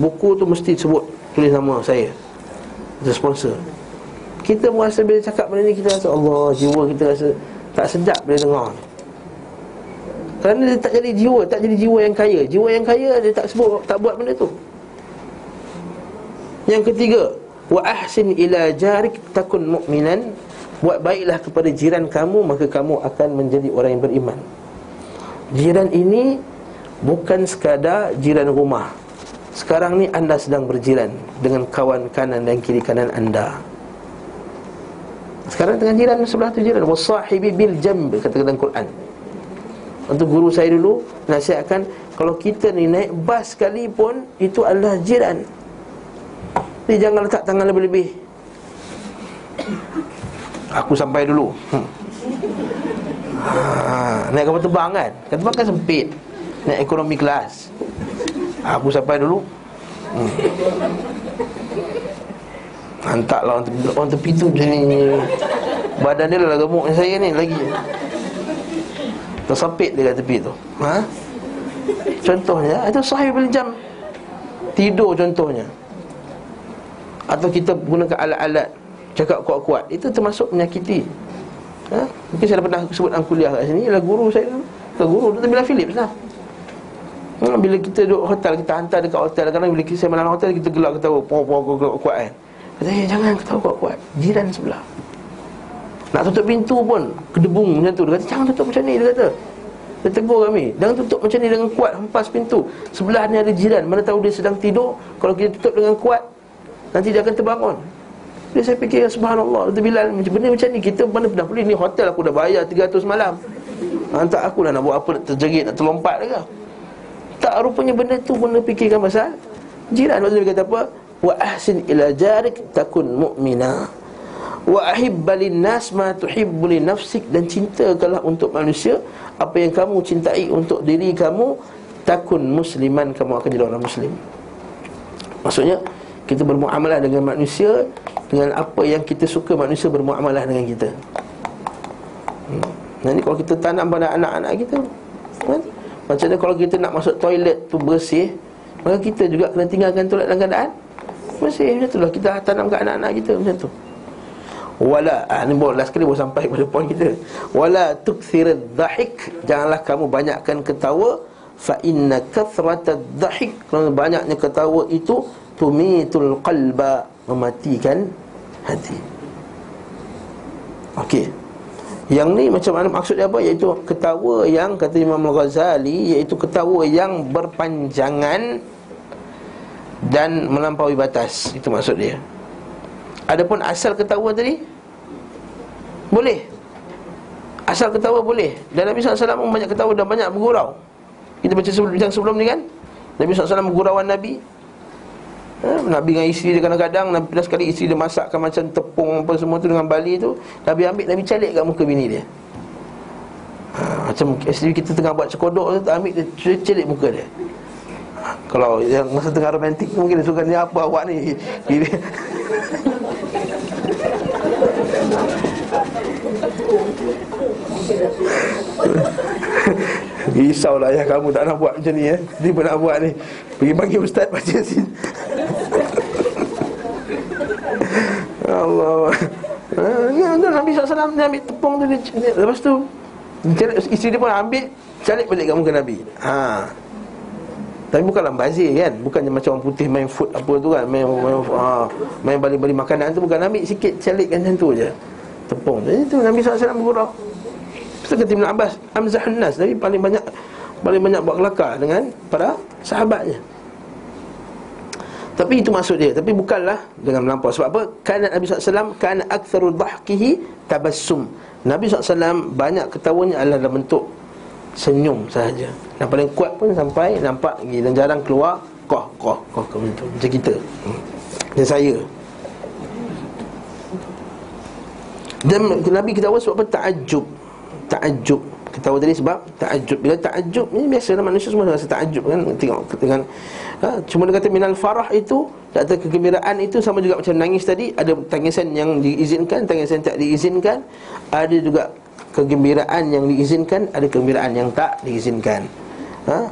A: Buku tu mesti sebut Tulis nama saya. Itu sponsor. Kita merasa bila cakap benda ni Kita rasa Allah Jiwa kita rasa Tak sedap bila dengar. Kerana dia tak jadi jiwa Tak jadi jiwa yang kaya. Jiwa yang kaya dia tak sebut Tak buat benda tu. Yang ketiga, wa ahsin ila jarik takun mu'minan. Buat baiklah kepada jiran kamu maka kamu akan menjadi orang yang beriman. Jiran ini bukan sekadar jiran rumah. Sekarang ni anda sedang berjiran dengan kawan kanan dan kiri kanan anda. Sekarang dengan jiran sebelah tu jiran wasahibi bil jamb kata dalam Quran. Untuk guru saya dulu nasihatkan kalau kita ni naik bas sekalipun itu adalah jiran. Ni jangan letak tangan lebih-lebih Aku sampai dulu hmm. ha, Naik kapal terbang kan Kapal terbang kan sempit Naik ekonomi kelas. Aku sampai dulu. Hmm. Hantarlah orang tepi, orang tepi tu ni. Badan dia lah gemuk saya ni lagi. Tersapit dia kat tepi tu. Ha? Contohnya Itu sahih bil jam. Tidur contohnya. Atau kita gunakan alat-alat Cakap kuat-kuat. Itu termasuk menyakiti. Ha? Mungkin saya dah pernah sebut dalam kuliah kat sini Ialah guru saya Ke guru Dr. Bila Philips lah ha? Bila kita duduk hotel Kita hantar dekat hotel. Kadang bila kita malam hotel Kita gelak ketawa Puan-puan kuat-kuat kan Kata ya jangan ketawa kuat-kuat Jiran sebelah. Nak tutup pintu pun Kedebung macam tu. Dia kata jangan tutup macam ni Dia kata. Dia tegur kami Jangan tutup macam ni dengan kuat Hempas pintu. Sebelah ni ada jiran. Mana tahu dia sedang tidur. Kalau kita tutup dengan kuat Nanti dia akan terbangun. Jadi saya fikir subhanallah Itu Bilal benda macam ni Kita mana pernah boleh Ni hotel aku dah bayar 300 malam. Hantar aku lah nak buat apa Nak terjerit Nak terlompat ke Tak rupanya benda tu pun fikirkan pasal Jiran Lepas dia kata apa Wa ahsin ila jarik takun mu'mina Wa ahibbalin nas ma tuhibbu li nafsik Dan cintakanlah untuk manusia Apa yang kamu cintai untuk diri kamu Takun musliman Kamu akan jadi orang muslim Maksudnya kita bermuamalah dengan manusia dengan apa yang kita suka manusia bermuamalah dengan kita. Hmm. Nanti kalau kita tanam pada anak-anak kita kan? Macam mana kalau kita nak masuk toilet tu bersih Maka kita juga kena tinggalkan toilet dalam keadaan Bersih. Macam tu lah. Kita tanam ke anak-anak kita macam tu. Wala ah, Ni baru last kali baru sampai pada poin kita. Wala tukthir dhahik Janganlah kamu banyakkan ketawa fa inna kathrata dhahik. Kerana banyaknya ketawa itu tumitul qalba mematikan hati. Okey yang ni macam mana maksud dia apa? Iaitu ketawa yang kata Imam Al-Ghazali iaitu ketawa yang berpanjangan dan melampaui batas. Itu maksud dia. Adapun asal ketawa tadi? Boleh. Asal ketawa boleh. Dan Nabi SAW pun banyak ketawa dan banyak bergurau. Kita baca sebelum, sebelum ni kan? Nabi SAW bergurauan Nabi ha? Nabi dengan isteri dia kadang-kadang Nabi pernah sekali isteri dia masakkan macam tepung apa semua tu dengan bali tu Nabi ambil, Nabi calik kat muka bini dia ha, Macam isteri kita tengah buat cekodok tu Ambil dia calik muka dia ha, Kalau yang masa tengah romantik Mungkin dia suka ni apa awak ni Gini (laughs) Risaulah ayah kamu tak nak buat macam ni eh. Pun nak buat ni. Pergi panggil ustaz baca sini. Allah. (laughs) Ya, ha, Nabi SAW dia ambil tepung tu dia, Lepas tu Isteri dia pun ambil Calik balik kat muka Nabi. Ha. Tapi bukanlah bazir kan Bukannya macam orang putih main food apa tu kan Main, main, ha, main balik-balik makanan tu Bukan. Ambil sikit calikkan macam tu je. Tepung. Jadi tu Nabi SAW bergurau Lepas kata Ibn Abbas Amzahun Nas. Nabi paling banyak Paling banyak buat kelakar dengan Para sahabatnya tapi itu maksud dia. Tapi bukanlah dengan melampau. Sebab apa? Kerana Nabi SAW Kerana aktharu dhahkihi tabassum. Nabi SAW banyak ketawanya adalah dalam bentuk Senyum sahaja. Dan paling kuat pun sampai nampak Dan jarang keluar Koh, koh, koh, koh Macam kita. Dan saya. Dan Nabi ketawa sebab apa? Ta'ajub Ta'ajub Ketawa tadi sebab Ta'ajub Bila ta'ajub ni biasa manusia semua rasa ta'ajub kan Tengok dengan ha? Cuma dia kata minal farah itu Kata kegembiraan itu sama juga macam nangis tadi Ada tangisan yang diizinkan Tangisan yang tak diizinkan Ada juga kegembiraan yang diizinkan Ada kegembiraan yang tak diizinkan ha?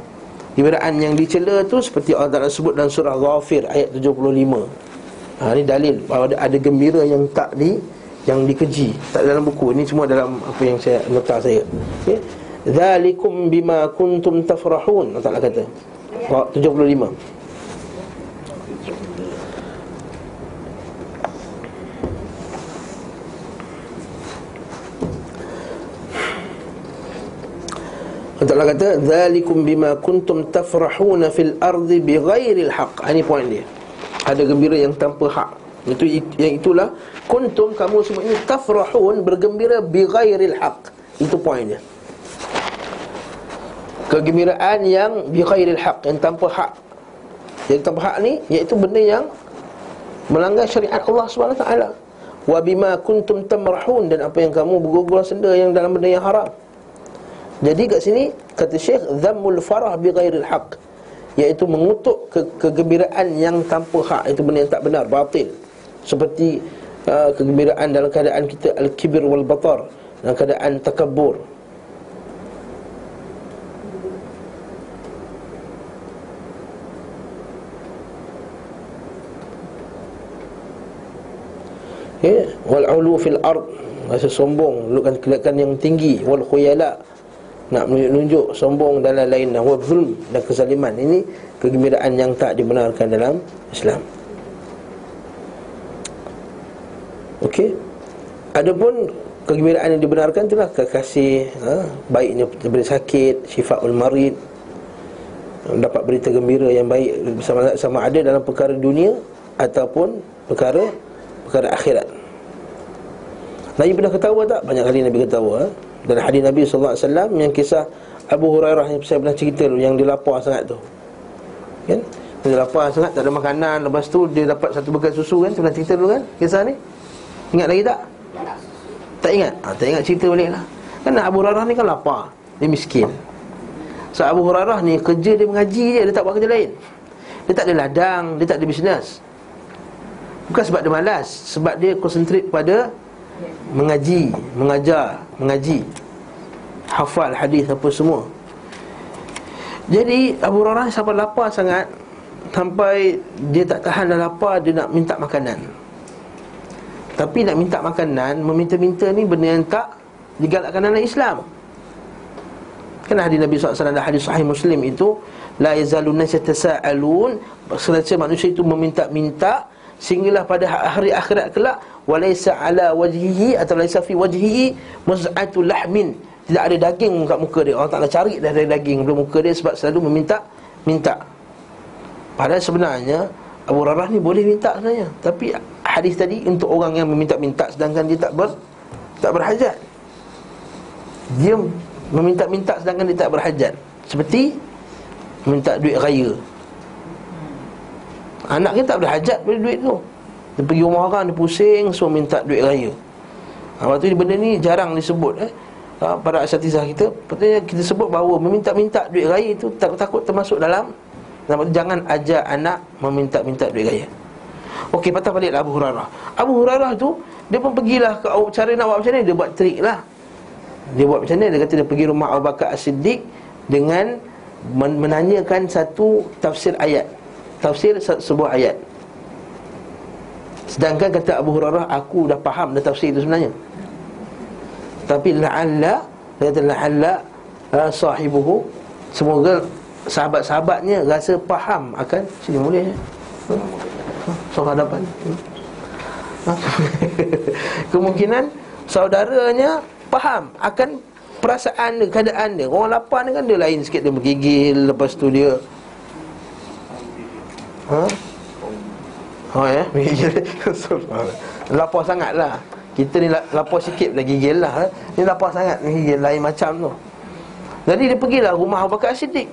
A: Kegembiraan yang dicela tu Seperti Allah Ta'ala sebut dalam surah Ghafir Ayat 75 ha, Ini dalil bahawa ada, ada gembira yang tak di yang dikeji tak dalam buku. Ini semua dalam apa yang saya nota saya. Okey? Zalikum bima kuntum tafrahun. Allah Taala kata. 75 Allah kata zalikum bima kuntum tafrahuna fil ardi bighairi alhaq ini poin dia. Ada gembira yang tanpa hak. Itu yang itulah kuntum kamu semua ini tafrahun bergembira bighairil haq. Itu poinnya. Kegembiraan yang bighairil haq yang tanpa hak. Yang tanpa hak ni iaitu benda yang melanggar syariat Allah taala. Wa bima kuntum tamrahun dan apa yang kamu bergurau senda yang dalam benda yang haram. Jadi kat sini kata Syekh dhammul farah bighairil haq iaitu mengutuk ke kegembiraan yang tanpa hak itu benda yang tak benar batil seperti uh, kegembiraan dalam keadaan kita al-kibir wal batar dalam keadaan takabur ya wal ulu fil ard rasa sombong lukan kelihatan yang tinggi wal khuyala nak menunjuk sombong dan lain-lain dan zulm dan kezaliman. Ini kegembiraan yang tak dibenarkan dalam Islam Okey. Adapun kegembiraan yang dibenarkan itulah kekasih ha, baiknya daripada sakit, syifaul marid dapat berita gembira yang baik bersama sama ada dalam perkara dunia ataupun perkara perkara akhirat. Nabi pernah ketawa tak? Banyak kali Nabi ketawa ha? Dan hadis Nabi SAW yang kisah Abu Hurairah yang saya pernah cerita tu Yang dia lapar sangat tu Kan? Dia lapar sangat, tak ada makanan Lepas tu dia dapat satu bekal susu kan Saya pernah cerita dulu kan, kisah ni Ingat lagi tak? Tak ingat? Ha, tak ingat cerita balik lah. Kan Abu Hurairah ni kan lapar. Dia miskin. So Abu Hurairah ni kerja dia mengaji je. Dia tak buat kerja lain. Dia tak ada ladang. Dia tak ada bisnes. Bukan sebab dia malas. Sebab dia konsentrate pada Mengaji Mengajar Mengaji. Hafal hadis apa semua. Jadi Abu Hurairah sampai lapar sangat. Sampai dia tak tahan dah lapar Dia nak minta makanan tapi nak minta makanan Meminta-minta ni benda yang tak Digalakkan dalam Islam. Kan hadis Nabi SAW dan hadis sahih Muslim itu La yazalun nas yatasaalun. Selesa manusia itu meminta-minta Sehinggalah pada hari akhirat kelak Walaysa ala wajhihi Atau laysa fi wajhihi Muz'atul lahmin. Tidak ada daging kat muka dia. Orang taklah cari dah ada daging pada muka dia Sebab selalu meminta Minta Padahal sebenarnya Abu Rarah ni boleh minta sebenarnya. Tapi hadis tadi untuk orang yang meminta-minta Sedangkan dia tak ber Tak berhajat. Dia meminta-minta sedangkan dia tak berhajat. Seperti Minta duit raya. Anak kita tak berhajat pada duit tu. Dia pergi rumah orang, dia pusing So minta duit raya. Ha, Waktu ni benda ni jarang disebut eh. ha, Para asyatizah kita Patutnya kita sebut bahawa Meminta-minta duit raya tu Takut-takut termasuk dalam jangan ajar anak Meminta-minta duit raya Okey, patah baliklah Abu Hurairah. Abu Hurairah tu Dia pun pergilah ke Cara nak buat macam ni Dia buat trik lah. Dia buat macam ni Dia kata dia pergi rumah Abu Bakar As-Siddiq Dengan menanyakan satu tafsir ayat. Tafsir sebuah ayat. Sedangkan kata Abu Hurairah Aku dah faham dah tafsir itu sebenarnya. Tapi la'alla Dia kata la'alla uh, Sahibuhu. Semoga sahabat-sahabatnya Rasa faham akan Sini boleh ya So hadapan (laughs) Kemungkinan Saudaranya faham akan perasaan dia, keadaan dia. Orang lapar ni kan dia lain sikit Dia bergigil Lepas tu dia Ha? Ha ya? (laughs) Bergigil. Lapar sangat lah. Kita ni lapar sikit dah gigil lah ha? Ni lapar sangat Gigil lain macam tu. Jadi dia pergilah rumah Abu Bakar As-Siddiq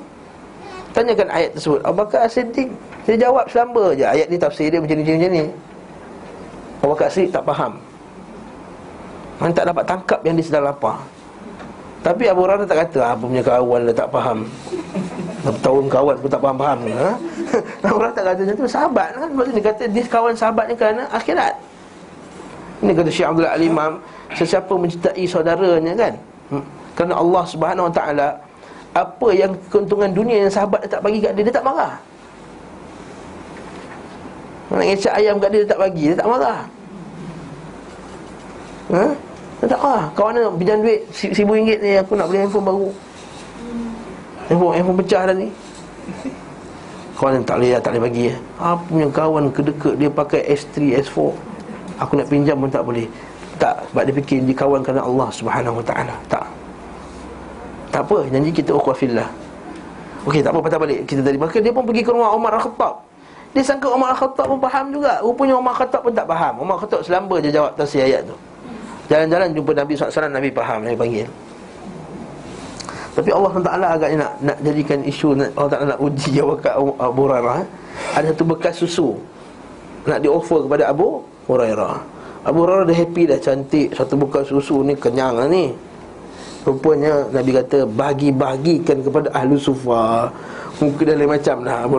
A: Tanyakan ayat tersebut. Abu Bakar As-Siddiq Dia jawab selamba je. Ayat ni tafsir dia macam ni macam ni. Abu Bakar As-Siddiq tak faham. Man tak dapat tangkap yang dia sedang lapar. Tapi Abu Hurairah tak kata Apa punya kawan dia tak faham. Tahun kawan pun tak faham-faham. Ha? (laughs) Abu Hurairah tak kata macam tu. Sahabat kan Maksudnya dia kata Dia kawan sahabatnya kerana akhirat. Ini kata Syekh Abdul Alimam Sesiapa mencintai saudaranya kan? Hmm. Kerana Allah subhanahu wa ta'ala Apa yang keuntungan dunia Yang sahabat dia tak bagi kat dia Dia tak marah. Nak ngecek ayam kat dia Dia tak bagi Dia tak marah. Ha? Tak ah, kawan nak pinjam duit Sibu ringgit ni aku nak beli handphone baru. Handphone, handphone pecah dah ni. Kawan tak boleh tak boleh bagi ya. Apa punya kawan kedeket dia pakai S3, S4 Aku nak pinjam pun tak boleh. Tak, sebab dia fikir dia kawan kerana Allah subhanahu wa ta'ala. Tak Tak apa, janji kita ukhwafillah Okey, tak apa patah balik. Kita tadi Maka dia pun pergi ke rumah Umar Al-Khattab. Dia sangka Umar Al-Khattab pun faham juga. Rupanya Umar Al-Khattab pun tak faham. Umar Al-Khattab selamba je jawab tafsir ayat tu. Jalan-jalan jumpa Nabi SAW Nabi faham Nabi panggil. Tapi Allah SWT agaknya nak, nak jadikan isu Allah Ta'ala nak uji (laughs) jawakat Abu Hurairah eh? Ada satu bekas susu Nak di offer kepada Abu Hurairah. Abu Hurairah dah happy dah cantik. Satu bekas susu ni kenyang lah ni Rupanya Nabi kata Bagi-bagikan kepada ahlu sufa. Muka dah lain macam dah Abu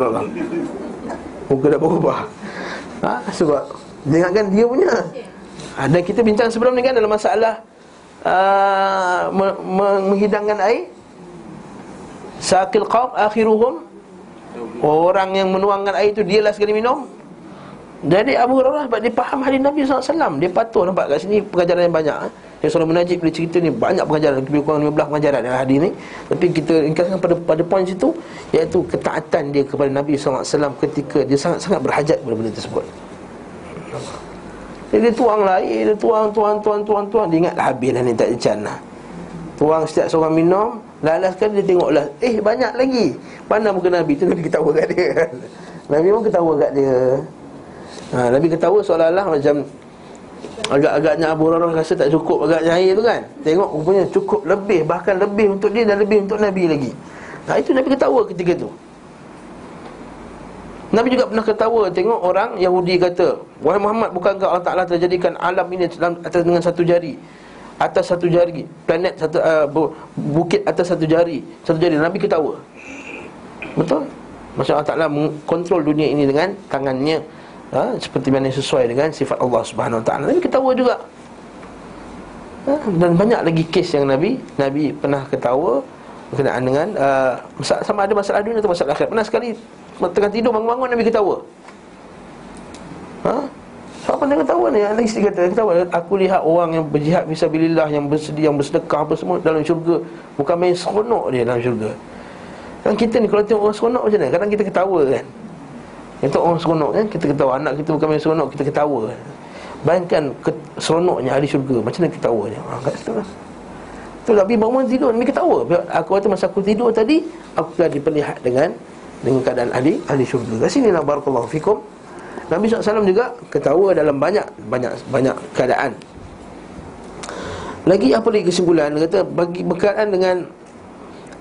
A: Muka dah berubah. Ha? Sebab Dia ingatkan dia punya. Ha, Dan kita bincang sebelum ni kan dalam masalah uh, Menghidangkan air. Sakil qawm akhiruhum. Orang yang menuangkan air itu Dialah sekali minum Jadi Abu Hurairah sebab dia faham hadis Nabi SAW Dia patuh nampak kat sini pengajaran yang banyak eh? Yang Surah Menajib bila cerita ni Banyak pengajaran Lebih kurang 15 pengajaran dalam hadis ni. Tapi kita ringkaskan pada pada poin situ Iaitu ketaatan dia kepada Nabi SAW Ketika dia sangat-sangat berhajat kepada benda tersebut. Dia, dia tuang lah air Dia tuang, tuang, tuang, tuang, tuang. Dia ingat habis dah ni tak ican lah. Tuang setiap seorang minum Lalas kan dia tengok lah Eh banyak lagi. Pandang muka Nabi? Tu Nabi ketawa kat dia. (laughs) Nabi pun ketawa kat dia ha, Nabi ketawa seolah-olah macam Agak-agaknya Abu Hurairah rasa tak cukup agaknya air tu kan Tengok rupanya cukup lebih Bahkan lebih untuk dia dan lebih untuk Nabi lagi Nah itu Nabi ketawa ketika tu Nabi juga pernah ketawa tengok orang Yahudi kata, "Wahai Muhammad, bukankah Allah Taala terjadikan alam ini atas dengan satu jari? Atas satu jari, planet satu uh, bukit atas satu jari, satu jari." Nabi ketawa. Betul? Maksud Allah Taala mengkontrol dunia ini dengan tangannya ha, seperti mana sesuai dengan sifat Allah Subhanahu Wa Taala. Nabi ketawa juga. Ha, dan banyak lagi kes yang Nabi Nabi pernah ketawa berkenaan dengan uh, sama ada masalah dunia atau masalah akhirat. Pernah sekali Tengah tidur bangun-bangun Nabi ketawa ha? Siapa yang ketawa ni? Yang isteri kata ketawa. Aku lihat orang yang berjihad fisabilillah yang bersedia yang bersedekah apa semua dalam syurga. Bukan main seronok dia dalam syurga. Kan kita ni kalau tengok orang seronok macam mana? Kadang kita ketawa kan. Kita orang seronok kan, kita ketawa anak kita bukan main seronok, kita ketawa. Bayangkan ke, seronoknya ahli syurga, macam mana ketawanya? Ha, kat situ lah. Tu tapi bangun tidur ni ketawa. Aku kata masa aku tidur tadi, aku telah diperlihat dengan dengan keadaan ahli ahli syurga. Kat sinilah barakallahu fikum. Nabi SAW juga ketawa dalam banyak banyak banyak keadaan. Lagi apa lagi kesimpulan? Dia kata bagi berkaitan dengan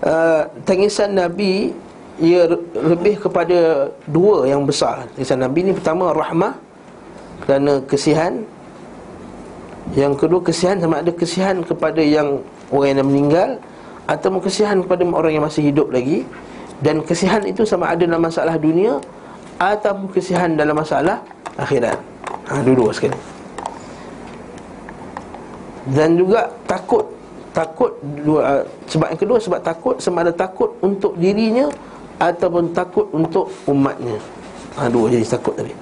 A: uh, tangisan Nabi ia lebih kepada dua yang besar. Tangisan Nabi ni pertama rahmah kerana kesihan. Yang kedua kesihan sama ada kesihan kepada yang orang yang meninggal atau kesihan kepada orang yang masih hidup lagi dan kesihan itu sama ada dalam masalah dunia ataupun kesihan dalam masalah akhirat. Ha dua-dua sekali. Dan juga takut takut dua, uh, sebab yang kedua sebab takut sama ada takut untuk dirinya ataupun takut untuk umatnya. Ha dua jadi takut tadi.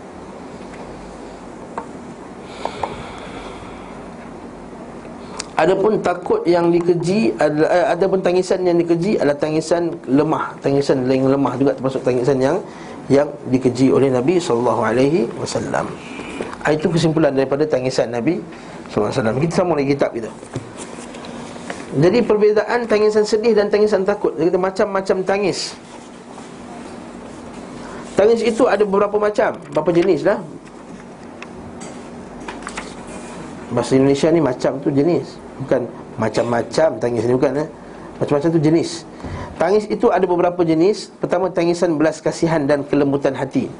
A: Adapun takut yang dikeji adalah eh, adapun tangisan yang dikeji adalah tangisan lemah, tangisan yang lemah juga termasuk tangisan yang yang dikeji oleh Nabi wasallam. Ah, itu kesimpulan daripada tangisan Nabi wasallam. Kita sama lagi kitab itu. Jadi perbezaan tangisan sedih dan tangisan takut Kita macam-macam tangis Tangis itu ada beberapa macam Berapa jenis lah. Bahasa Indonesia ni macam tu jenis. Bukan macam-macam tangis ni bukan eh? Macam-macam tu jenis. Tangis itu ada beberapa jenis. Pertama tangisan belas kasihan dan kelembutan hati.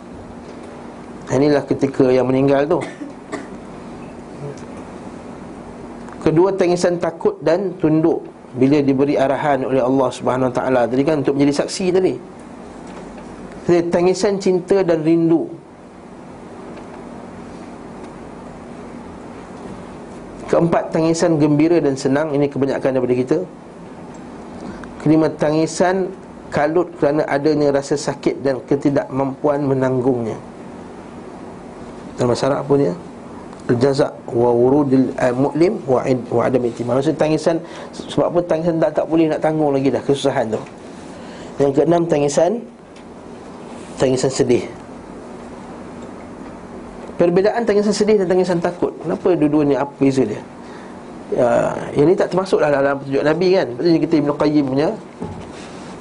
A: Inilah ketika yang meninggal tu. Kedua tangisan takut dan tunduk. Bila diberi arahan oleh Allah Subhanahu Taala. Tadi kan untuk menjadi saksi tadi Tangisan cinta dan rindu. Keempat tangisan gembira dan senang. Ini kebanyakan daripada kita. Kelima tangisan kalut kerana adanya rasa sakit dan ketidakmampuan menanggungnya. Dalam masalah apa dia? Al-jaza wa wurudil uh, mu'lim wa adam itimam. Maksud tangisan sebab apa tangisan tak tak boleh nak tanggung lagi dah kesusahan tu. Yang keenam tangisan tangisan sedih. Perbezaan tangisan sedih dan tangisan takut. Kenapa dua-dua ni apa beza dia? Ya, ini tak termasuklah dalam petunjuk Nabi kan? Maksudnya kita Ibn Qayyim punya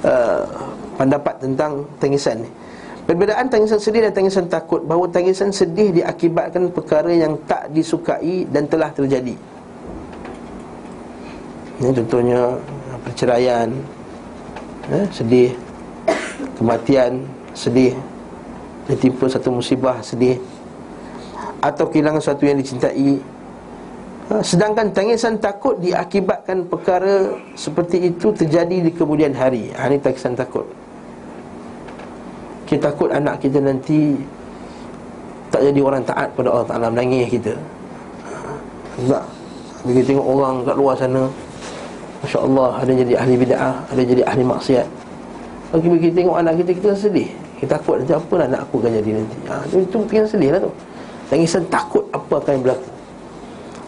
A: uh, Pendapat tentang tangisan ni. Perbezaan tangisan sedih dan tangisan takut. Bahawa tangisan sedih diakibatkan perkara yang tak disukai dan telah terjadi. Ini contohnya perceraian eh, Sedih Kematian Sedih Ditimpa satu musibah Sedih Atau kehilangan sesuatu yang dicintai Ha, sedangkan tangisan takut diakibatkan perkara seperti itu terjadi di kemudian hari. Ha, ini tangisan takut. Kita takut anak kita nanti tak jadi orang taat pada Allah Ta'ala menangis kita. Tak. Bila tengok orang kat luar sana, Masya Allah ada jadi ahli bid'ah, ada jadi ahli maksiat. Bagi kita tengok anak kita, kita sedih. Kita takut nanti apa anak aku akan jadi nanti. Ha, itu, itu yang sedih lah tu. Tangisan takut apa akan berlaku.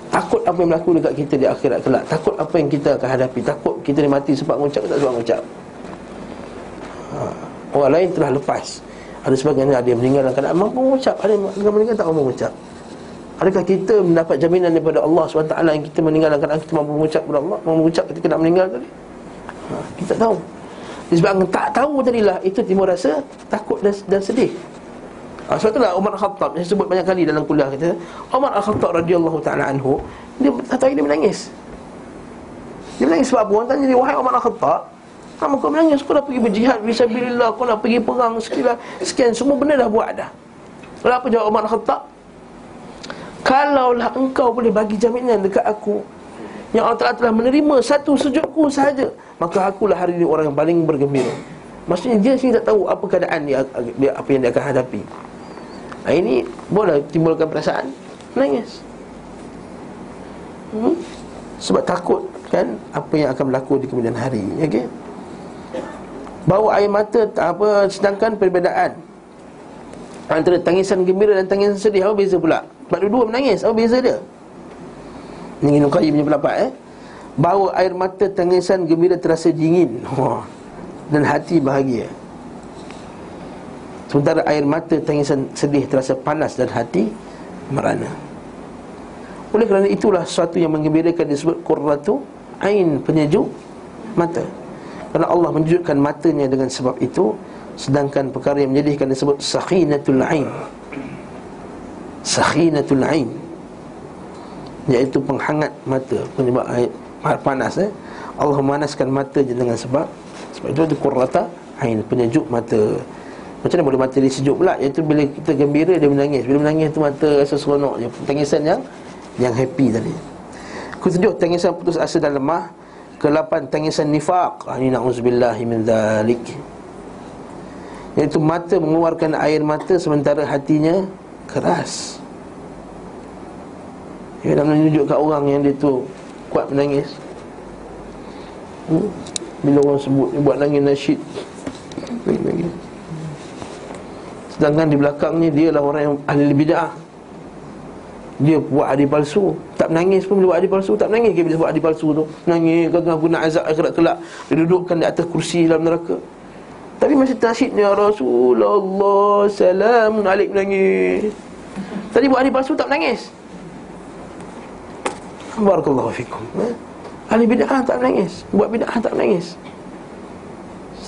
A: Takut apa yang berlaku dekat kita di akhirat kelak Takut apa yang kita akan hadapi Takut kita ni mati sebab mengucap tak sebab mengucap ha. Orang lain telah lepas Ada sebagainya ada yang meninggal dalam keadaan mampu mengucap Ada yang meninggal tak mampu mengucap Adakah kita mendapat jaminan daripada Allah SWT Yang kita meninggal dalam keadaan kita mampu mengucap kepada Allah Mampu mengucap ketika nak meninggal tadi ha. Kita tahu Sebab tak tahu tadilah Itu timur rasa takut dan, dan sedih. Ha, sebab itulah Umar Khattab Saya sebut banyak kali dalam kuliah kita Umar Al-Khattab radhiyallahu ta'ala anhu Dia satu hari dia menangis. Dia menangis sebab apa? Orang tanya dia Wahai Umar Al-Khattab Kamu kau menangis? Kau dah pergi berjihad Bismillah Kau dah pergi perang Sekian, sekian Semua benda dah buat dah. Lalu apa jawab Umar Al-Khattab? Kalaulah engkau boleh bagi jaminan dekat aku Yang Allah telah menerima Satu sujudku sahaja Maka akulah hari ini orang yang paling bergembira Maksudnya dia sendiri tak tahu apa keadaan dia, dia apa yang dia akan hadapi. Nah, ini boleh timbulkan perasaan Menangis hmm? Sebab takut kan Apa yang akan berlaku di kemudian hari okay? Bawa air mata apa Sedangkan perbezaan Antara tangisan gembira dan tangisan sedih Apa beza pula Sebab dua-dua menangis Apa beza dia? Ini Qayyim punya pendapat eh Bahawa air mata tangisan gembira terasa dingin. Oh. Dan hati bahagia. Sementara air mata tangisan sedih terasa panas dan hati merana. Oleh kerana itulah sesuatu yang menggembirakan disebut Qurratu Ain penyejuk mata. Kerana Allah menunjukkan matanya dengan sebab itu Sedangkan perkara yang menyedihkan disebut Sakhinatul Ain. Sakhinatul Ain Iaitu penghangat mata Penyebab air panas eh? Allah memanaskan mata je dengan sebab. Sebab itu ada kurrata Ain penyujuk mata. Macam mana boleh mata dia sejuk pula? Iaitu bila kita gembira dia menangis. Bila menangis tu mata rasa seronok je. Tangisan yang yang happy tadi. Ketujuh tangisan putus asa dan lemah. Kelapan tangisan nifaq. Ah, Ini na'uzubillahi min dhalik. Iaitu mata mengeluarkan air mata Sementara hatinya keras. Dia nak menunjuk kat orang yang dia tu Kuat menangis. Hmm? Bila orang sebut Dia buat nangis nasyid. Nangis-nangis. Sedangkan di belakangnya Dia lah orang yang ahli bid'ah. Dia buat adi palsu. Tak menangis pun bila buat adi palsu Tak menangis bila buat adi palsu tu. Menangis Gagal guna azab akhirat kelak. Dia dudukkan di atas kursi dalam neraka. Tapi masih nasyid Ya Rasulullah Salamun alik menangis Tadi buat adi palsu tak menangis Barakallahu fikum eh? Ahli bid'ah tak menangis Buat bid'ah tak menangis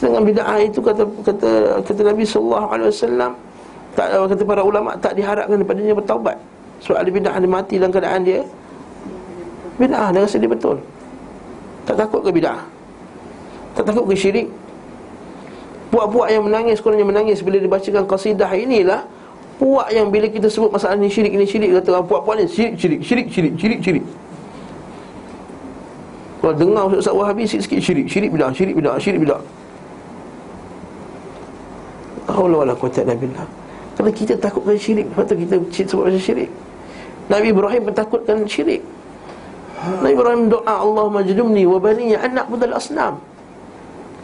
A: Sedangkan bid'ah itu kata kata kata Nabi sallallahu alaihi wasallam tak kata para ulama tak diharapkan daripadanya bertaubat. Sebab ahli bid'ah dia mati dalam keadaan dia bid'ah dia rasa dia betul. Tak takut ke bid'ah? Tak takut ke syirik? Puak-puak yang menangis Kononnya menangis bila dibacakan qasidah inilah Puak yang bila kita sebut masalah ini syirik ini syirik Kata puak-puak ni syirik syirik syirik syirik syirik syirik kalau dengar Ustaz Wahabi sikit-sikit syirik. Syirik bidah, syirik bidah, syirik bidah Allah Allah kuatat Nabi Allah Kerana kita takutkan syirik Lepas tu kita sebab macam syirik. Nabi Ibrahim pun takutkan syirik. Nabi Ibrahim doa Allah majlumni wa baniya anak budal asnam.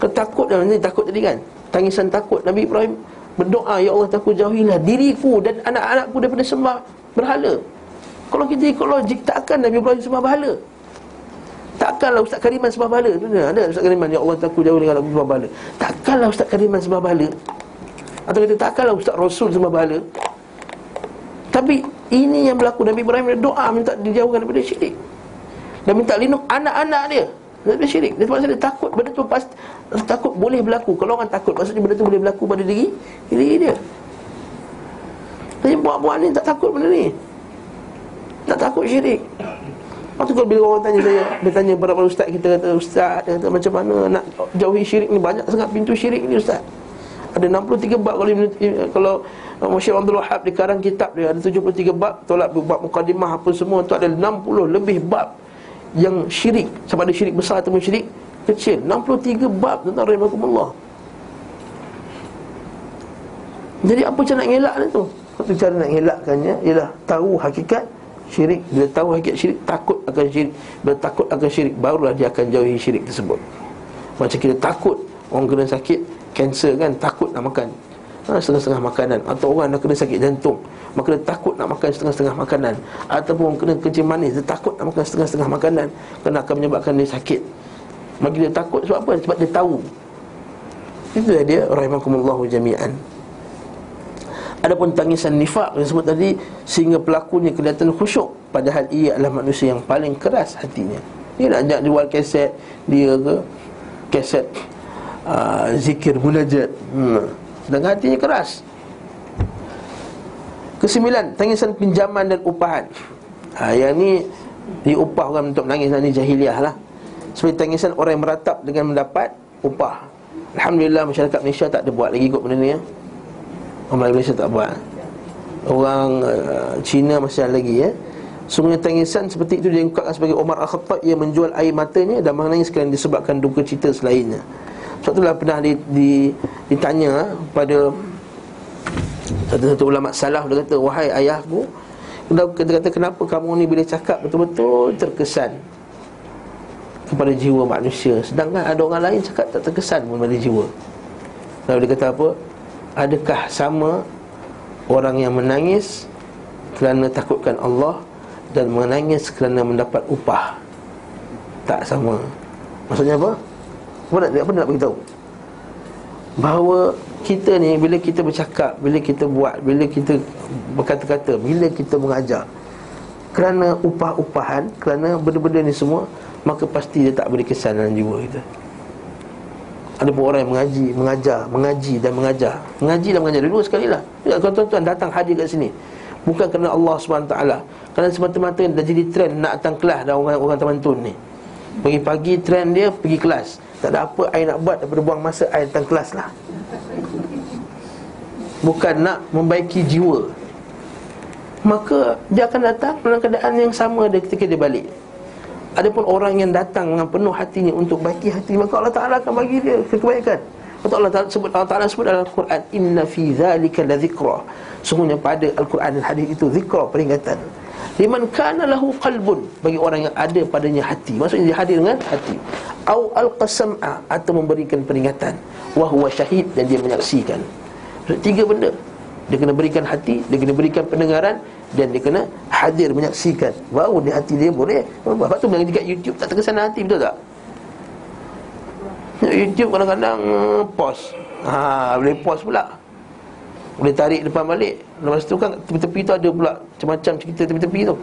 A: Ketakut dan ini takut tadi kan? Tangisan takut. Nabi Ibrahim berdoa Ya Allah takut jauhilah diriku dan anak-anakku daripada sembah berhala. Kalau kita ikut logik takkan Nabi Ibrahim sembah berhala Takkanlah Ustaz Kariman sebab bala. Tu Ada Ustaz Kariman? Ya Allah takut jauh dengan aku sebab bala. Takkanlah Ustaz Kariman sebab bala. Atau kata takkanlah Ustaz Rasul sebab bala. Tapi ini yang berlaku. Nabi Ibrahim doa minta dijauhkan daripada syirik. Dan minta lindung anak-anak dia Daripada syirik. Dia sebab dia takut. Benda tu pasti Takut boleh berlaku. Kalau orang takut Maksudnya benda tu boleh berlaku pada diri Diri dia. Tapi buat-buat ni tak takut benda ni. Tak takut syirik Lepas tu kalau bila orang tanya saya Dia tanya beberapa ustaz kita kata Ustaz dia kata macam mana nak jauhi syirik ni? Banyak sangat pintu syirik ni ustaz. Ada 63 bab kalau Kalau Musyid Abdul Wahab di karang kitab dia Ada 73 bab Tolak bab mukadimah apa semua tu Ada 60 lebih bab Yang syirik. Sama ada syirik besar atau syirik kecil. 63 bab tentang rahimahkumullah Jadi apa cara nak ngelak ni tu? Satu cara nak ngelakkannya Ialah tahu hakikat syirik Bila tahu hakikat syirik Takut akan syirik. Bila takut akan syirik Barulah dia akan jauhi syirik tersebut. Macam kita takut Orang kena sakit Kanser kan Takut nak makan. Ha, Setengah-setengah makanan. Atau orang dah kena sakit jantung Maka dia takut nak makan setengah-setengah makanan. Ataupun kena kencing manis Dia takut nak makan setengah-setengah makanan. Kerana akan menyebabkan dia sakit. Bagi dia takut sebab apa? Sebab dia tahu. Itu dia Rahimahkumullahu jami'an Adapun tangisan nifak yang sebut tadi Sehingga pelakunya kelihatan khusyuk Padahal ia adalah manusia yang paling keras hatinya. Dia nak ajak jual keset Dia ke Keset uh, Zikir munajat. Hmm. Sedangkan hatinya keras. Kesembilan Tangisan pinjaman dan upahan. Ha, Yang ni Diupah orang untuk menangis Ini jahiliah lah. Seperti tangisan orang yang meratap dengan mendapat Upah. Alhamdulillah masyarakat Malaysia tak ada buat lagi kot benda ni ya. Orang Malaysia tak buat. Orang uh, Cina masih ada lagi ya. Sungguhnya tangisan seperti itu diungkapkan sebagai Omar Al-Khattab. Ia menjual air matanya dan menangis kerana disebabkan duka cita selainnya. Sebab itulah pernah di, di, ditanya pada Satu-satu ulama salah Dia kata, wahai ayahku Dia kata, kenapa kamu ni bila cakap betul-betul terkesan Kepada jiwa manusia? Sedangkan ada orang lain cakap tak terkesan pun pada jiwa. Lalu dia kata apa? Adakah sama orang yang menangis kerana takutkan Allah dan menangis kerana mendapat upah. Tak sama. Maksudnya apa? Apa nak apa nak beritahu? Bahawa kita ni bila kita bercakap, bila kita buat, bila kita berkata-kata, bila kita mengajar kerana upah-upahan, kerana benda-benda ni semua, maka pasti dia tak beri kesan dalam jiwa kita. Ada pun orang yang mengaji, mengajar, mengaji dan mengajar. Mengaji dan mengajar. Dua sekali lah. Ya, tuan-tuan datang hadir kat sini. Bukan kerana Allah SWT Kerana semata-mata dah jadi trend nak datang kelas dah orang-orang teman-tun ni. Pagi-pagi trend dia pergi kelas. Tak ada apa saya nak buat daripada buang masa saya datang kelas lah. Bukan nak membaiki jiwa. Maka dia akan datang dalam keadaan yang sama dia ketika dia balik Adapun orang yang datang dengan penuh hatinya untuk baiki hati Maka Allah Ta'ala akan bagi dia kebaikan Allah Ta'ala sebut, Allah Ta'ala sebut dalam Al-Quran Inna fi zalika la zikra Sungguhnya pada Al-Quran dan hadis itu Zikra peringatan. Liman kana lahu qalbun Bagi orang yang ada padanya hati. Maksudnya dia hadir dengan hati. Au al-qasam'a Atau memberikan peringatan. Wahuwa syahid dan dia menyaksikan. Tiga benda Dia kena berikan hati Dia kena berikan pendengaran Dan dia kena hadir menyaksikan. Baru di hati dia boleh Lepas tu dekat YouTube tak terkesan hati betul tak? YouTube kadang-kadang uh, pause. Ha, Boleh pause pula. Boleh tarik depan balik. Lepas tu kan tepi-tepi tu ada pula Macam-macam cerita tepi-tepi tu.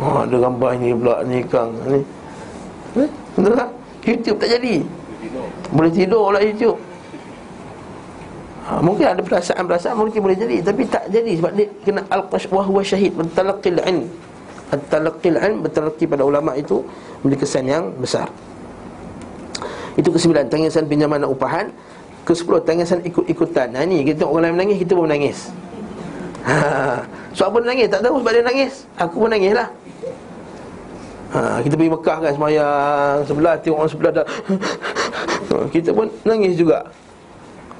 A: Oh, Ada gambar ni pula ni kang ni. Eh, betul tak? YouTube tak jadi. Boleh tidur pula YouTube ha, Mungkin ada perasaan-perasaan Mungkin boleh jadi Tapi tak jadi Sebab dia kena Al-Qash Wahwa syahid Bertalaqil an Bertalaqil an Bertalaqil pada ulama' itu Memiliki kesan yang besar Itu kesembilan Tangisan pinjaman dan upahan ke-10 tangisan ikut-ikutan. Ha ni kita tengok orang lain menangis, kita pun menangis. Ha. So apa menangis? Tak tahu sebab dia nangis. Aku pun nangis lah. Ha, kita pergi Mekah kan semayang sebelah tengok orang sebelah dah. (laughs) Kita pun nangis juga.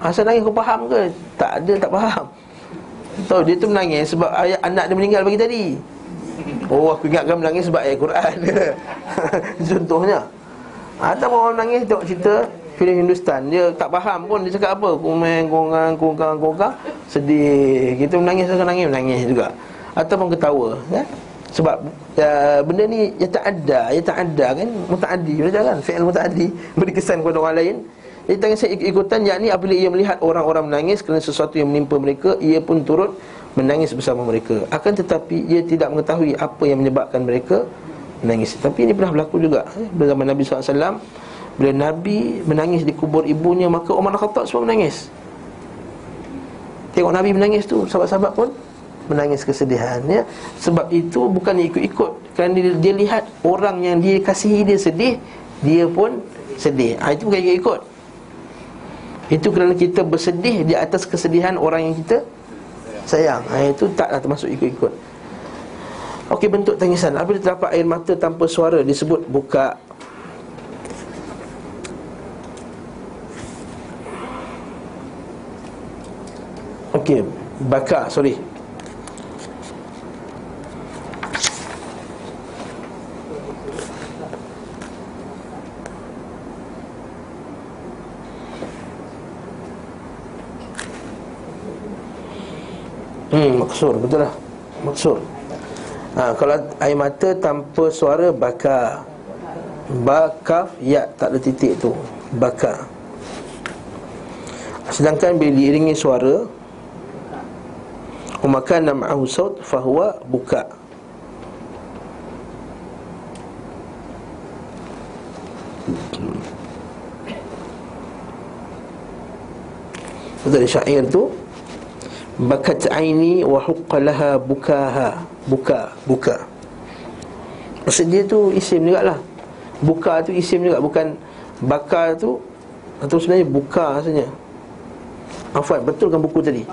A: Asal nangis kau faham ke? Tak ada tak faham. Tahu dia tu menangis sebab ayah anak dia meninggal bagi tadi. Oh aku ingatkan menangis sebab ayat Quran. (laughs) Contohnya. Atau orang menangis tengok cerita filem Hindustan Dia tak faham pun dia cakap apa Kumeng, kongang, kongkang, kongkang Sedih Kita menangis, saya menangis, menangis juga Ataupun ketawa ya? Sebab ya, benda ni ya tak ada Ya tak ada kan Muta'adi kan Fi'al muta'adi Beri kesan kepada orang lain Jadi tangan saya ikut-ikutan Yakni apabila ia melihat orang-orang menangis Kerana sesuatu yang menimpa mereka Ia pun turut menangis bersama mereka. Akan tetapi ia tidak mengetahui Apa yang menyebabkan mereka menangis. Tapi ini pernah berlaku juga Pada zaman Nabi SAW bila Nabi menangis di kubur ibunya Maka Umar Khattab semua menangis. Tengok Nabi menangis tu Sahabat-sahabat pun menangis kesedihan ya? Sebab itu bukan ikut-ikut. Kerana dia, dia lihat orang yang dia kasihi dia sedih Dia pun sedih. Ha, Itu bukan ikut-ikut Itu kerana kita bersedih di atas kesedihan orang yang kita sayang. Ha, Itu taklah termasuk ikut-ikut. Okey bentuk tangisan. Apabila terdapat air mata tanpa suara Disebut buka. Okey, baka, sorry. Hmm, maksur, betul lah. Maksur. Ha, Kalau air mata tanpa suara Baka Bakaf, ya, tak ada titik tu. Baka Sedangkan bila diiringi suara Umakan nam'ahu saut fahuwa buka. Betul syair tu Bakat aini wa huqqalaha bukaha. Buka, buka. Maksud dia tu isim juga lah Buka tu isim juga Bukan bakar tu. Atau sebenarnya buka rasanya Afwan, betulkan buku tadi.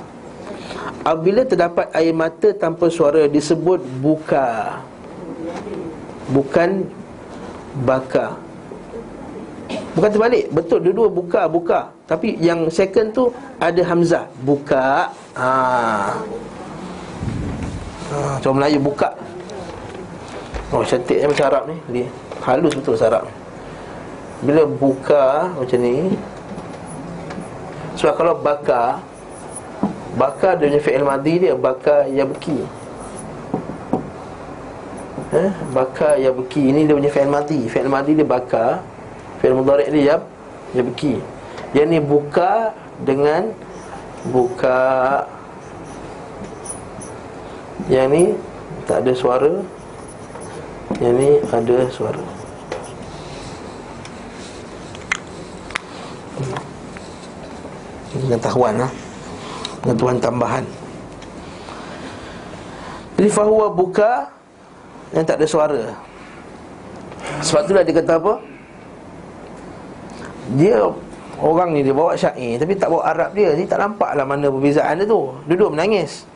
A: Apabila terdapat air mata tanpa suara disebut buka. Bukan baka Bukan terbalik. Betul dua-dua buka buka. Tapi yang second tu ada hamzah. Buka. Haa ha, Cuma Melayu buka. Oh cantik macam Arab ni. Dia halus betul Arab Bila buka macam ni. Sebab kalau baka Bakar dia punya fi'il madhi dia Bakar yabki. Eh, Baka yabki Ini dia punya fi'il mati Fi'il mati dia baka Fi'il mudhari' dia yab Yabki Yang ni buka dengan Buka Yang ni Tak ada suara. Yang ni ada suara. Pengetahuan lah Pengetahuan tambahan. Jadi fahuwa buka Yang tak ada suara. Sebab itulah dia kata apa Dia Orang ni dia bawa syair Tapi tak bawa Arab dia. Jadi tak nampak lah mana perbezaan dia tu. Duduk menangis.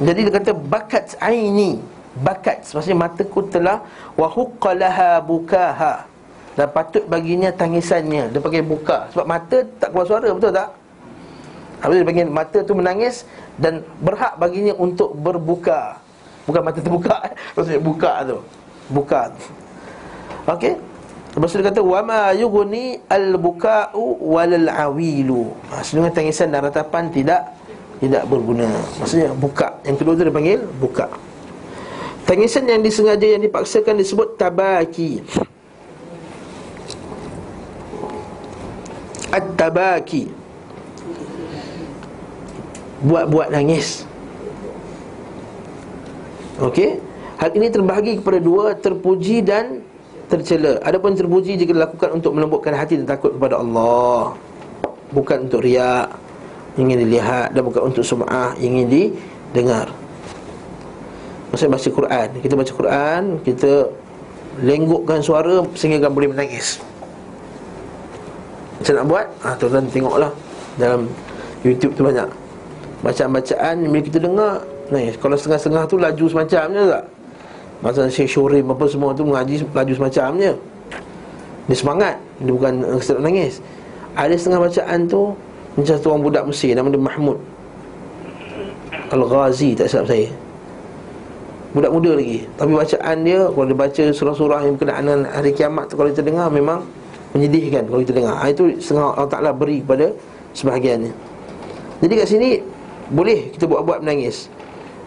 A: Jadi dia kata Bakat aini. Bakat Maksudnya mataku telah Wahuqqalaha bukaha. Dan patut baginya tangisannya. Dia pakai buka. Sebab mata tak keluar suara Betul tak? Habis dia panggil mata tu menangis Dan berhak baginya untuk berbuka. Bukan mata terbuka (laughs) Maksudnya buka tu. Buka. Okey Lepas tu dia kata Wama yughni al-buka'u walal-awilu. Ha, Sedangkan tangisan dan ratapan tidak Tidak berguna. Maksudnya buka. Yang kedua tu dia panggil buka. Tangisan yang disengaja yang dipaksakan disebut tabaki. At-tabaki. Buat-buat nangis. Okey. Hal ini terbahagi kepada dua, terpuji dan tercela. Adapun terpuji jika dilakukan untuk melembutkan hati dan takut kepada Allah. Bukan untuk riak, ingin dilihat dan bukan untuk sum'ah, ingin didengar. Maksudnya baca Quran. Kita baca Quran, kita lenggukkan suara sehingga boleh menangis. Macam nak buat? Ah, tuan-tuan tengoklah dalam YouTube tu banyak. Bacaan-bacaan bila kita dengar ni, Kalau setengah-setengah tu laju semacamnya tak Masa Syekh Syurim apa semua tu mengaji laju semacamnya. Dia semangat. Dia bukan sedap nangis. Ada setengah bacaan tu Macam satu orang budak Mesir Nama dia Mahmud. Al-Ghazi tak silap saya. Budak muda lagi. Tapi bacaan dia Kalau dia baca surah-surah yang berkenaan dengan hari kiamat tu Kalau kita dengar memang Menyedihkan kalau kita dengar. Ha, Itu setengah Allah Ta'ala beri kepada Sebahagiannya. Jadi kat sini boleh kita buat-buat menangis.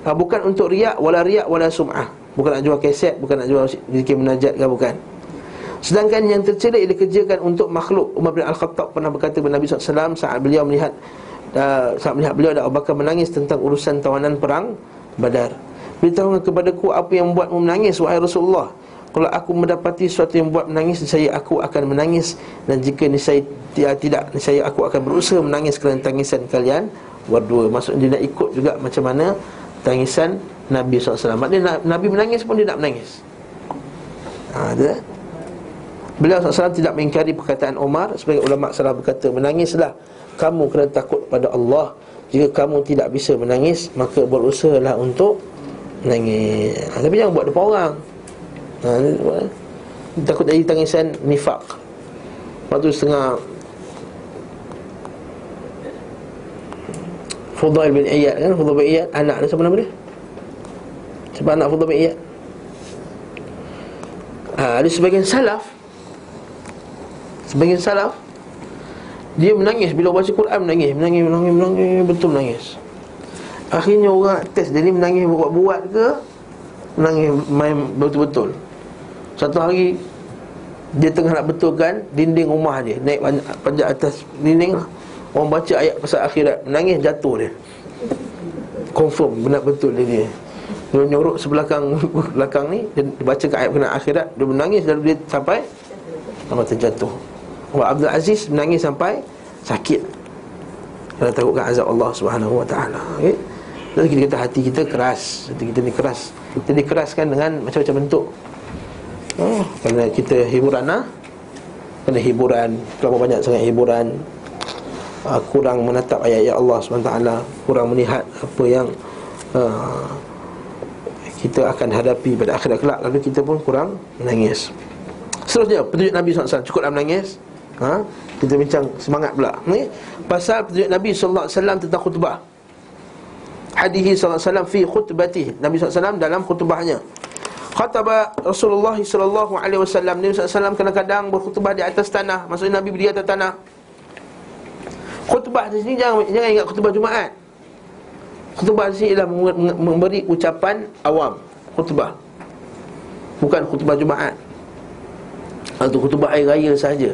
A: Ha, Bukan untuk riak Wala riak wala sum'ah Bukan nak jual keset Bukan nak jual zikir menajat ke bukan. Sedangkan yang tercela ia dikerjakan untuk makhluk Umar bin Al-Khattab. Pernah berkata kepada Nabi SAW Saat beliau melihat uh, Saat melihat beliau dan Abu Bakar menangis tentang urusan tawanan perang Badar. Beritahu kepadaku apa yang membuatmu menangis Wahai Rasulullah? Kalau aku mendapati sesuatu yang membuat menangis Saya aku akan menangis. Dan jika saya tidak Saya aku akan berusaha menangis kerana tangisan kalian berdua. Maksudnya dia nak ikut juga macam mana Tangisan Nabi SAW Maknanya Nabi menangis pun dia nak menangis. Ha, dia. Beliau SAW tidak mengingkari perkataan Omar. Sebagai ulama' salah berkata Menangislah. Kamu kerana takut pada Allah. Jika kamu tidak bisa menangis Maka berusahalah untuk menangis. Ha, Tapi jangan buat depan orang. Ha, Takut jadi tangisan nifak Waktu setengah Fudail bin Iyad kan? Fudail bin Iyad Anak dia siapa nama dia? Siapa anak Fudail bin Iyad? Ha, ada sebagian salaf Sebagian salaf Dia menangis Bila baca Quran menangis Menangis, menangis, menangis Betul menangis. Akhirnya orang test Dia ni menangis buat-buat ke Menangis main betul-betul. Satu hari Dia tengah nak betulkan Dinding rumah dia Naik panjat atas dinding lah. Orang baca ayat pasal akhirat Menangis jatuh dia. Confirm benar betul dia dia Dia nyorok sebelakang (laughs) belakang ni Dia baca ayat kena akhirat Dia menangis lalu dia sampai Sampai terjatuh Umar Abdul Aziz menangis sampai Sakit. Kerana takutkan azab Allah subhanahu wa ta'ala. Okay? Dan kita kata hati kita keras Hati kita ni keras. Kita dikeraskan dengan macam-macam bentuk. Oh, Kerana kita hiburan lah Kerana hiburan Terlalu banyak sangat hiburan. Uh, kurang menatap ayat-ayat Allah SWT kurang melihat apa yang uh, kita akan hadapi pada akhirat kelak. Lalu kita pun kurang menangis. Seterusnya petunjuk Nabi SAW cukuplah menangis. Ha? kita bincang semangat pula. Ni pasal petunjuk Nabi SAW tentang khutbah. Hadihi SAW fi khutbatih Nabi SAW dalam khutbahnya. Khataba Rasulullah sallallahu alaihi wasallam. Nabi SAW kadang-kadang berkhutbah di atas tanah. Maksudnya Nabi berdiri atas tanah. Khutbah di sini jangan jangan ingat khutbah Jumaat. Khutbah di sini ialah memberi ucapan awam. Khutbah. Bukan khutbah Jumaat. Atau khutbah air raya saja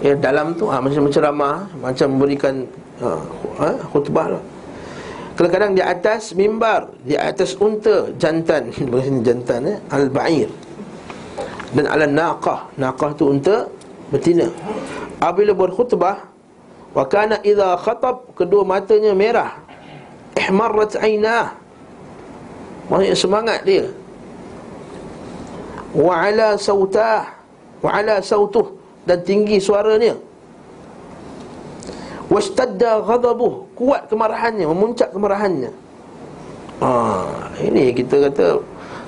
A: Ya, dalam tu ha, macam ceramah Macam memberikan ha, khutbah lah. Kadang-kadang di atas mimbar Di atas unta jantan. (laughs) Jantan eh, Al-Ba'ir. Dan ala naqah Naqah tu unta betina. Apabila berkhutbah Wa kana idza khatab Kedua matanya merah Ihmarrat aynah Maksudnya semangat dia. Wa ala sautah Wa ala sautuh. Dan tinggi suaranya. Washtadda ghadabuh. Kuat kemarahannya, memuncak kemarahannya. Ah, Ini kita kata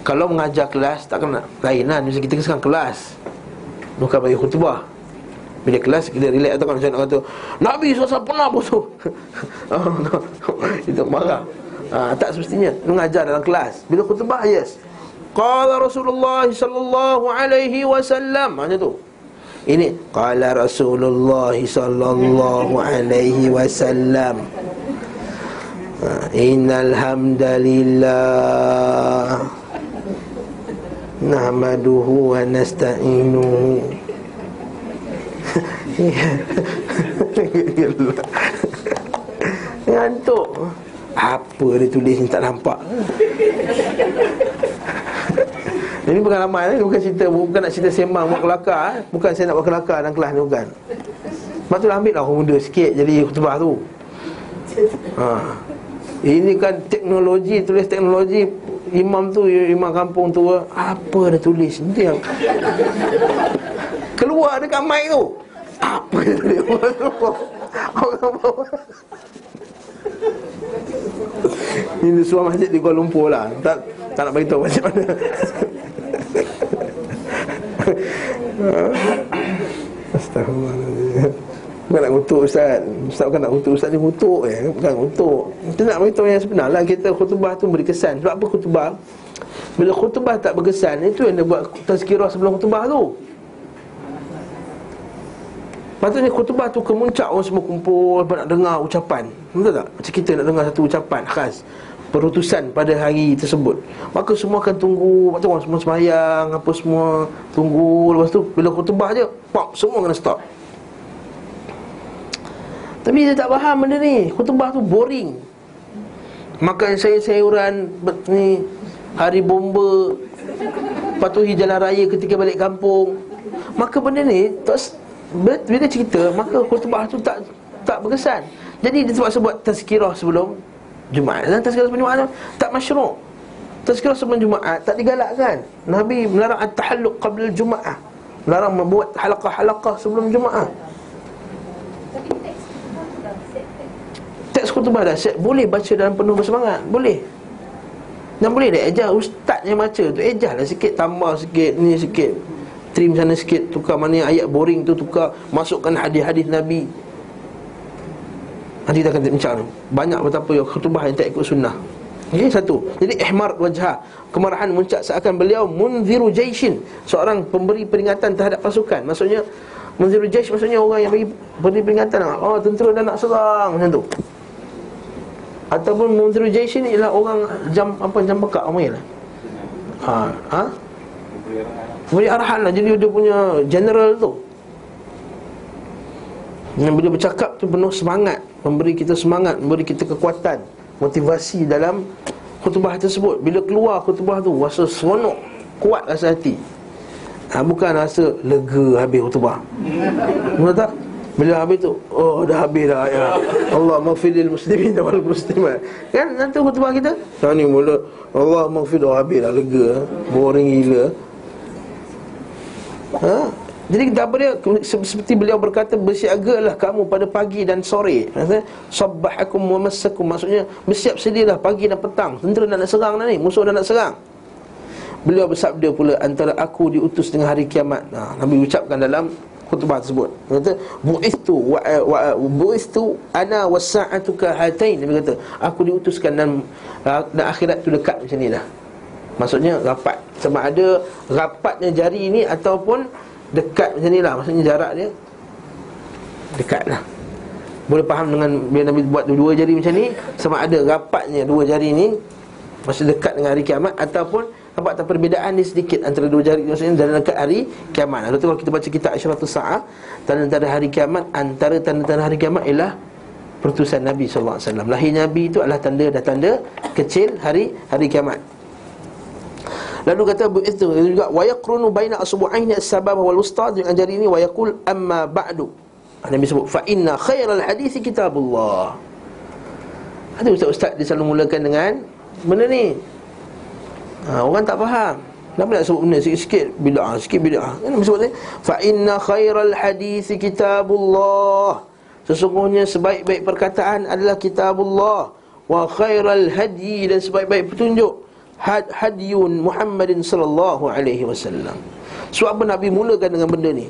A: Kalau mengajar kelas, tak kena. Lain lah, kita sekarang kelas. Bukan bagi khutbah Bila kelas, kita relax atau Macam nak kata Nabi SAW pernah bosuh (laughs) Itu marah. Ha, Tak semestinya. Mengajar dalam kelas. Bila khutbah yes. Qala Rasulullah sallallahu alaihi wasallam. Macam tu. Ini Qala Rasulullah sallallahu alaihi wasallam. Ha, Innal hamdalillah Nahmaduhu wa nasta'inuhu (laughs) Ngantuk. Apa dia tulis ni tak nampak? Ini pengalaman ni Bukan cerita Bukan nak cerita sembang Buat kelakar eh? Bukan saya nak buat kelakar dalam kelas ni Bukan. Lepas tu ambil lah orang muda sikit Jadi khutbah tu. Ha. Ini kan teknologi Tulis teknologi Imam tu Imam kampung tu Apa dia tulis? Itu yang Keluar dekat mic tu Apa dia tulis Orang bawah ini sebuah masjid di Kuala Lumpur lah. Tak, tak nak beritahu macam mana. Astaghfirullahaladzim Bukan nak kutuk Ustaz. Ustaz bukan nak kutuk. Ustaz ni kutuk eh. Bukan kutuk. Kita nak beritahu yang sebenar lah. Kita khutbah tu beri kesan. Sebab apa khutbah? Bila khutbah tak berkesan Itu yang dia buat tazkirah sebelum khutbah tu Patutnya khutbah tu kemuncak orang semua kumpul Nak dengar ucapan. Betul tak? Macam kita nak dengar satu ucapan khas Perutusan pada hari tersebut. Maka semua akan tunggu Lepas tu orang semua semayang Apa semua Tunggu. Lepas tu bila khutbah je Pop Semua kena stop. Tapi dia tak faham benda ni. Khutbah tu boring. Makan sayur-sayuran ni Hari bomba Patuhi jalan raya ketika balik kampung. Maka benda ni tak bila cerita maka khutbah tu tak tak berkesan. Jadi dia sebab sebut tazkirah sebelum Jumaat. Dan tazkirah sebelum Jumaat tak masyru'. Tazkirah sebelum Jumaat tak digalakkan. Nabi melarang at-tahalluq qabla Jumaat. Melarang membuat halaqah-halaqah sebelum Jumaat. Teks khutbah dah set Boleh baca dalam penuh bersemangat Boleh Dan boleh dah ejar Ustaz yang baca tu Ejar lah sikit Tambah sikit Ni sikit trim sana sikit Tukar mana ayat boring tu Tukar Masukkan hadis-hadis Nabi. Nanti kita akan bincang Banyak betapa yang khutbah yang tak ikut sunnah. Okay, satu. Jadi ihmar wajah. Kemarahan muncak seakan beliau Munziru jaishin. Seorang pemberi peringatan terhadap pasukan. Maksudnya Munziru jaish maksudnya orang yang beri, peringatan. Oh tentera dah nak serang. Macam tu. Ataupun munziru jaishin ialah orang Jam apa jam bekak Apa ialah Ha, ha? Memberi arahan lah. Jadi dia punya general tu. Yang bila bercakap tu penuh semangat. Memberi kita semangat Memberi kita kekuatan Motivasi dalam khutbah tersebut. Bila keluar khutbah tu Rasa seronok Kuat rasa hati. Ha, Bukan rasa lega habis khutbah. (laughs) Betul tak? Bila habis tu Oh dah habis dah ya. Allah maghfiril muslimin (laughs) wal muslimat. Kan? Nanti khutbah kita? Nah ni mula Allah maghfir dah habis dah lega. Boring gila ha? Jadi dia? Seperti beliau berkata Bersiagalah kamu pada pagi dan sore. Sabbahakum wa massakum. Maksudnya bersiap sedialah pagi dan petang. Tentera nak, nak serang dah ni Musuh dah nak serang. Beliau bersabda pula Antara aku diutus dengan hari kiamat. Ha, Nabi ucapkan dalam khutbah tersebut. Dia kata Bu'istu wa, wa, Bu'istu ana wasa'atuka hatain Nabi kata Aku diutuskan dan, dan akhirat tu dekat macam ni dah Maksudnya rapat Sama ada rapatnya jari ini Ataupun dekat macam ni lah Maksudnya jarak dia Dekat lah Boleh faham dengan Bila Nabi buat dua jari macam ni Sama ada rapatnya dua jari ni Maksudnya dekat dengan hari kiamat Ataupun Nampak tak perbezaan ni sedikit antara dua jari maksudnya dan dekat hari kiamat. Lalu tu kalau kita baca kitab Asyratus Sa'ah, tanda-tanda hari kiamat antara tanda-tanda hari kiamat ialah pertusan Nabi wasallam. Lahir Nabi itu adalah tanda dan tanda kecil hari hari kiamat. Lalu kata itu juga wa yaqrunu baina asbu'aini as-sabab wal wusta dengan jari ini wa yaqul amma ba'du. Nabi sebut fa inna khairal hadis kitabullah. Ada ustaz-ustaz dia selalu mulakan dengan benda ni. Ha, Orang tak faham. Kenapa nak sebut benda sikit-sikit? Bida'ah, sikit bida'ah Kenapa sebut ni? Fa inna khairal hadisi kitabullah. Sesungguhnya sebaik-baik perkataan adalah kitabullah. Wa khairal hadi dan sebaik-baik petunjuk had Hadiyun Muhammadin sallallahu alaihi wasallam. Sebab apa Nabi mulakan dengan benda ni?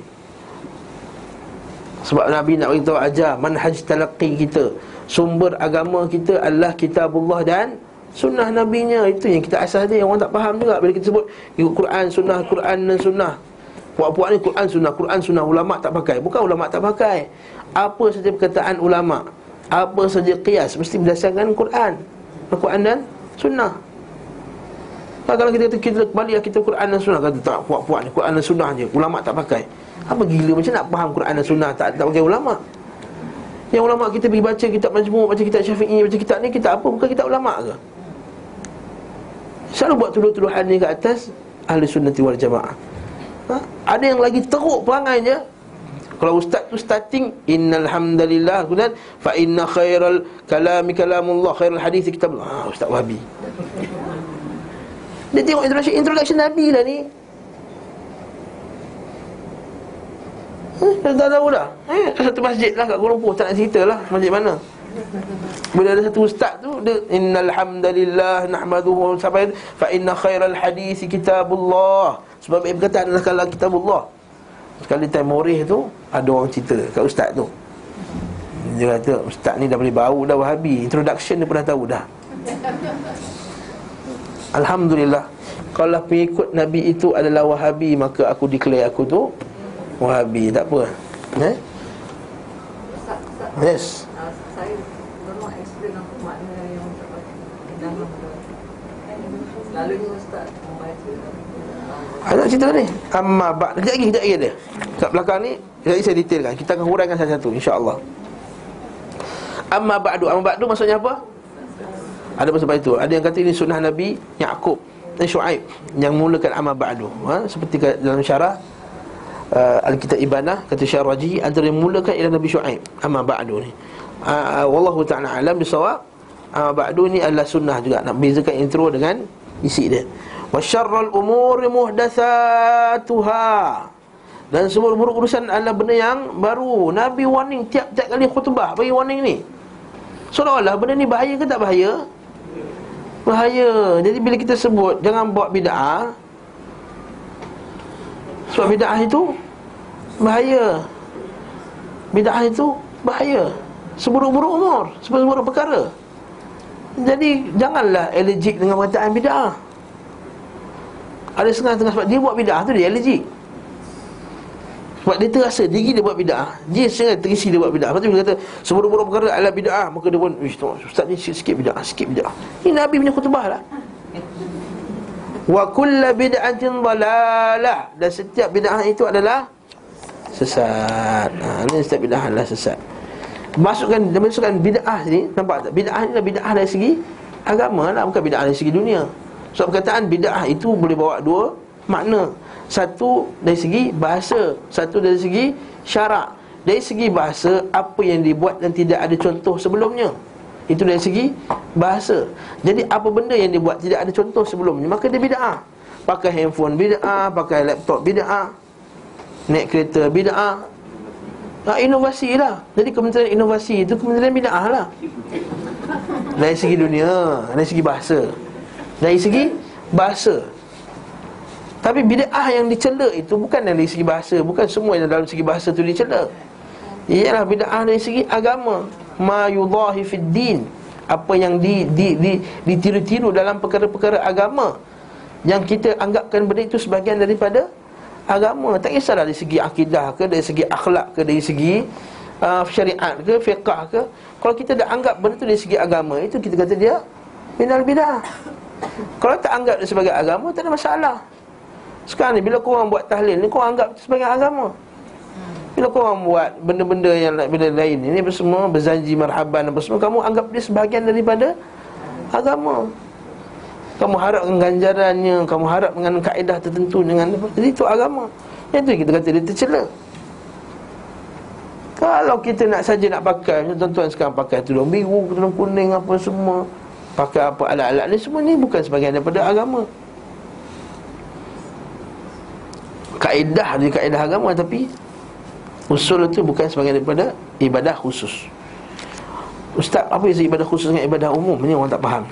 A: Sebab Nabi nak beritahu ajar manhaj talaqi kita Sumber agama kita adalah kitabullah dan Sunnah Nabi-Nya. Itu yang kita asas dia Orang tak faham juga Bila kita sebut Ikut Quran, Sunnah, Quran dan Sunnah. Puak-puak ni Quran, Sunnah Quran, Sunnah Ulama' tak pakai. Bukan ulama' tak pakai. Apa saja perkataan ulama' Apa saja qiyas Mesti berdasarkan Quran. Quran dan Sunnah nah, Kalau kita kata kita balik kita Quran dan Sunnah Kata tak puak-puak ni Quran dan Sunnah je Ulama' tak pakai. Apa gila macam nak faham Quran dan Sunnah? Tak, tak pakai ulama' yang ulama kita pergi baca kitab majmuk, baca kitab syafi'i, baca kitab ni, kita apa? Bukan kitab ulama' ke? Selalu buat tuduh-tuduhan ni ke atas Ahli sunnati wal jamaah. Ha? Ada yang lagi teruk perangai je Kalau ustaz tu starting Innal hamdalillah Kemudian Fa inna khairal kalami kalamullah Khairal hadith kitab ha, Ustaz Wahabi Dia tengok introduction, introduction Nabi lah ni Eh, dah tahu dah. Eh, satu masjid lah kat Lumpur, tak nak cerita lah masjid mana. Bila ada satu ustaz tu dia innal hamdalillah nahmaduhu sampai fa inna khairal hadis kitabullah. Sebab ia berkata adalah kalau kitabullah. Sekali time morih tu ada orang cerita kat ustaz tu. Dia kata ustaz ni dah boleh bau dah Wahabi. Introduction dia pun dah tahu dah. Alhamdulillah. Kalau pengikut Nabi itu adalah Wahabi maka aku declare aku tu Wahabi tak apa. Eh? Yes. Selalunya ustaz membaca ada cerita ni Amma ba'd Kejap lagi, kejap lagi ada Kat belakang ni Kejap lagi saya detailkan Kita akan huraikan satu-satu InsyaAllah Amma ba'du Amma ba'du maksudnya apa? Ada sebab itu Ada yang kata ini sunnah Nabi Ya'qub Dan Shu'aib Yang mulakan amma ba'du. Ha? Seperti dalam syarah uh, Al-Kitab Ibanah Kata Syarah Raji Antara yang mulakan ialah Nabi Shu'aib Amma ba'du ni. Uh, Wallahu ta'ala alam bisawab Amma ba'du ni adalah sunnah juga Nak bezakan intro dengan isi dia. Wa syarrul umuri muhdatsatuha dan semua buruk urusan adalah benda yang baru. Nabi warning tiap-tiap kali khutbah bagi warning ni. Seolah-olah benda ni bahaya ke tak bahaya bahaya. Jadi bila kita sebut jangan buat bid'ah. Sebab bid'ah itu bahaya. Bid'ah itu bahaya. Seburuk-buruk umur seburuk-buruk perkara. Jadi janganlah allergic dengan perkataan bid'ah. Ada setengah-setengah sebab dia buat bid'ah tu dia allergic. Sebab dia terasa diri dia buat bid'ah. Dia sangat terisi dia buat bid'ah. Lepas tu dia kata seburuk-buruk perkara adalah bid'ah, maka dia pun ish ustaz ni sikit bid'ah, sikit bid'ah. Ini Nabi punya khutbah lah. Wa kullu bid'atin dalalah dan setiap bid'ah itu adalah sesat. Ha, ini setiap bid'ah adalah sesat masukkan masukkan bid'ah ni nampak tak bid'ah ni adalah bid'ah dari segi agama lah bukan bid'ah dari segi dunia sebab so, perkataan bid'ah itu boleh bawa dua makna satu dari segi bahasa satu dari segi syarak. Dari segi bahasa apa yang dibuat dan tidak ada contoh sebelumnya? Itu dari segi bahasa. Jadi apa benda yang dibuat tidak ada contoh sebelumnya? Maka dia bid'ah. Pakai handphone bid'ah pakai laptop bid'ah naik kereta bid'ah. Ha, inovasi lah. Jadi Kementerian Inovasi itu Kementerian Bida'ah lah. Dari segi dunia Dari segi bahasa. Dari segi bahasa Tapi bida'ah yang dicela itu Bukan dari segi bahasa Bukan semua yang dalam segi bahasa itu dicela. Ialah bida'ah dari segi agama. Ma yudahi fid din. Apa yang di, di, di, ditiru-tiru dalam perkara-perkara agama. Yang kita anggapkan benda itu sebagian daripada agama. Tak kisahlah dari segi akidah ke dari segi akhlak ke dari segi uh, syariat ke fiqah ke. Kalau kita dah anggap benda tu dari segi agama itu kita kata dia minal bidah. Kalau tak anggap dia sebagai agama Tak ada masalah Sekarang ni bila korang buat tahlil ni Korang anggap sebagai agama. Bila korang buat benda-benda yang benda lain Ini semua berzanji marhaban apa semua Kamu anggap dia sebahagian daripada Agama. Kamu harap ganjarannya Kamu harap dengan kaedah tertentu dengan Jadi itu agama. Itu kita kata dia tercela. Kalau kita nak saja nak pakai tuan-tuan sekarang pakai tudung biru Tudung kuning apa semua Pakai apa alat-alat ni Semua ni bukan sebagian daripada agama Kaedah dia kaedah agama Tapi Usul itu bukan sebagian daripada Ibadah khusus. Ustaz, apa yang ibadah khusus dengan ibadah umum? Ini orang tak faham.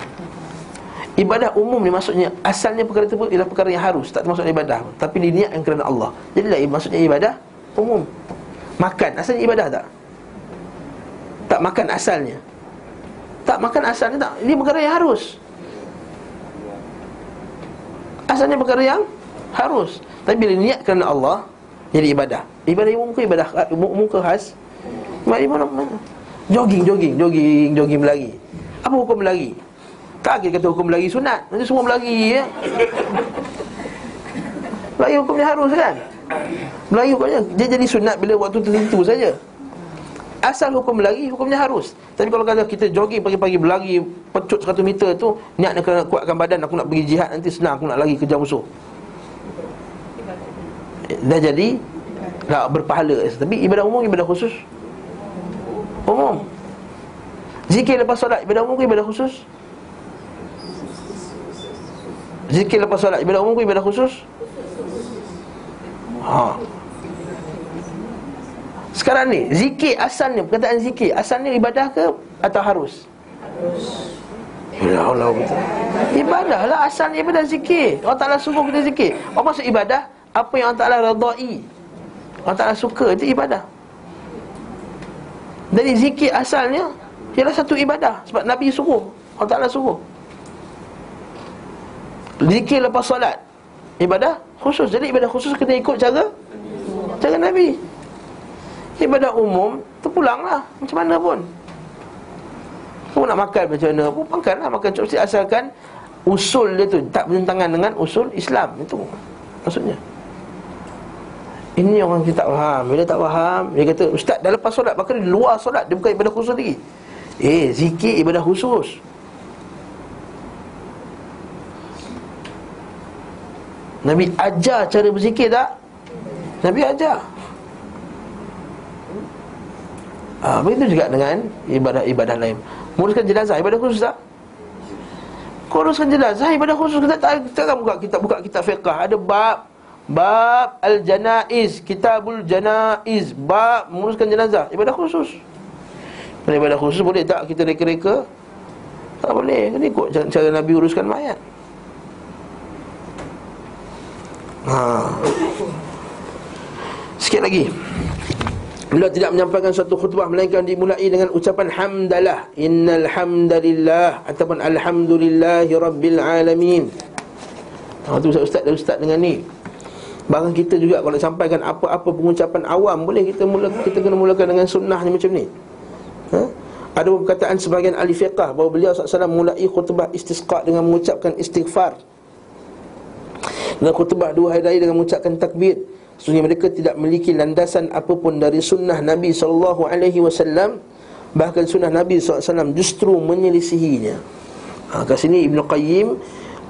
A: Ibadah umum ni maksudnya Asalnya perkara itu ialah perkara yang harus Tak termasuk ibadah. Tapi diniatkan kerana Allah. Jadi lah maksudnya ibadah umum. Makan, asalnya ibadah tak? Tak makan asalnya. Tak makan asalnya tak? Ini perkara yang harus. Asalnya perkara yang harus Tapi bila niat kerana Allah Jadi ibadah Ibadah umum ke ibadah umum ke khas? Ibadah mana? Jogging, jogging, jogging, jogging berlari Apa hukum berlari? Tak kita kata hukum berlari sunat Nanti semua berlari ya Berlari hukumnya harus kan? Melayu hukumnya Dia jadi sunat bila waktu tertentu saja Asal hukum berlari, hukumnya harus Tapi kalau kata kita jogging pagi-pagi berlari Pecut 100 meter tu Niat nak kuatkan badan Aku nak pergi jihad nanti senang Aku nak lari kejar musuh Dah jadi Tak berpahala Tapi ibadah umum, ibadah khusus Umum Zikir lepas solat, ibadah umum ke ibadah khusus? Zikir lepas solat, ibadah umum ke ibadah khusus? Ha. Sekarang ni zikir asalnya perkataan zikir asalnya ibadah ke atau harus? Harus. Ya Allah. Ibadah lah asalnya ibadah zikir. Allah Taala suruh kita zikir. Apa maksud ibadah? Apa yang Allah Taala redai. Allah Taala suka itu ibadah. Jadi zikir asalnya ialah satu ibadah sebab Nabi suruh. Allah Taala suruh. Zikir lepas solat ibadah khusus. Jadi ibadah khusus kena ikut cara cara Nabi. Ibadah umum terpulanglah macam mana pun. Kamu nak makan macam mana pun makanlah makan cukup asalkan usul dia tu tak bertentangan dengan usul Islam itu maksudnya. Ini orang kita tak faham. Bila tak faham Dia kata Ustaz dah lepas solat Maka di luar solat Dia bukan ibadah khusus lagi. Eh zikir ibadah khusus. Nabi ajar cara berzikir tak? Nabi ajar. Ha, Begitu juga dengan ibadah-ibadah lain. Menguruskan jenazah, ibadah khusus tak? Kuruskan jenazah, ibadah khusus. Kita tak, kita tak buka kita buka kitab fiqah. Ada bab Bab al-janaiz Kitabul janaiz. Bab menguruskan jenazah. Ibadah khusus. Ibadah khusus boleh tak kita reka-reka? Tak boleh. Ini ikut cara Nabi uruskan mayat. Ha. Sikit lagi. Beliau tidak menyampaikan suatu khutbah Melainkan dimulai dengan ucapan Hamdalah. Innal hamdalillah Ataupun Alhamdulillahi Rabbil Alamin. Ha, Itu ustaz dan ustaz dengan ni Bahkan kita juga kalau sampaikan apa-apa pengucapan awam Boleh kita mula kita kena mulakan dengan sunnah ni macam ni. Ha? Ada perkataan sebagian ahli fiqah Bahawa beliau SAW mulai khutbah istisqa dengan mengucapkan istighfar. Dan khutbah dua hari raya dengan mengucapkan takbir. Sesungguhnya mereka tidak memiliki landasan apapun dari sunnah Nabi SAW Bahkan sunnah Nabi SAW justru menyelisihinya. Ha, Kat sini Ibn Qayyim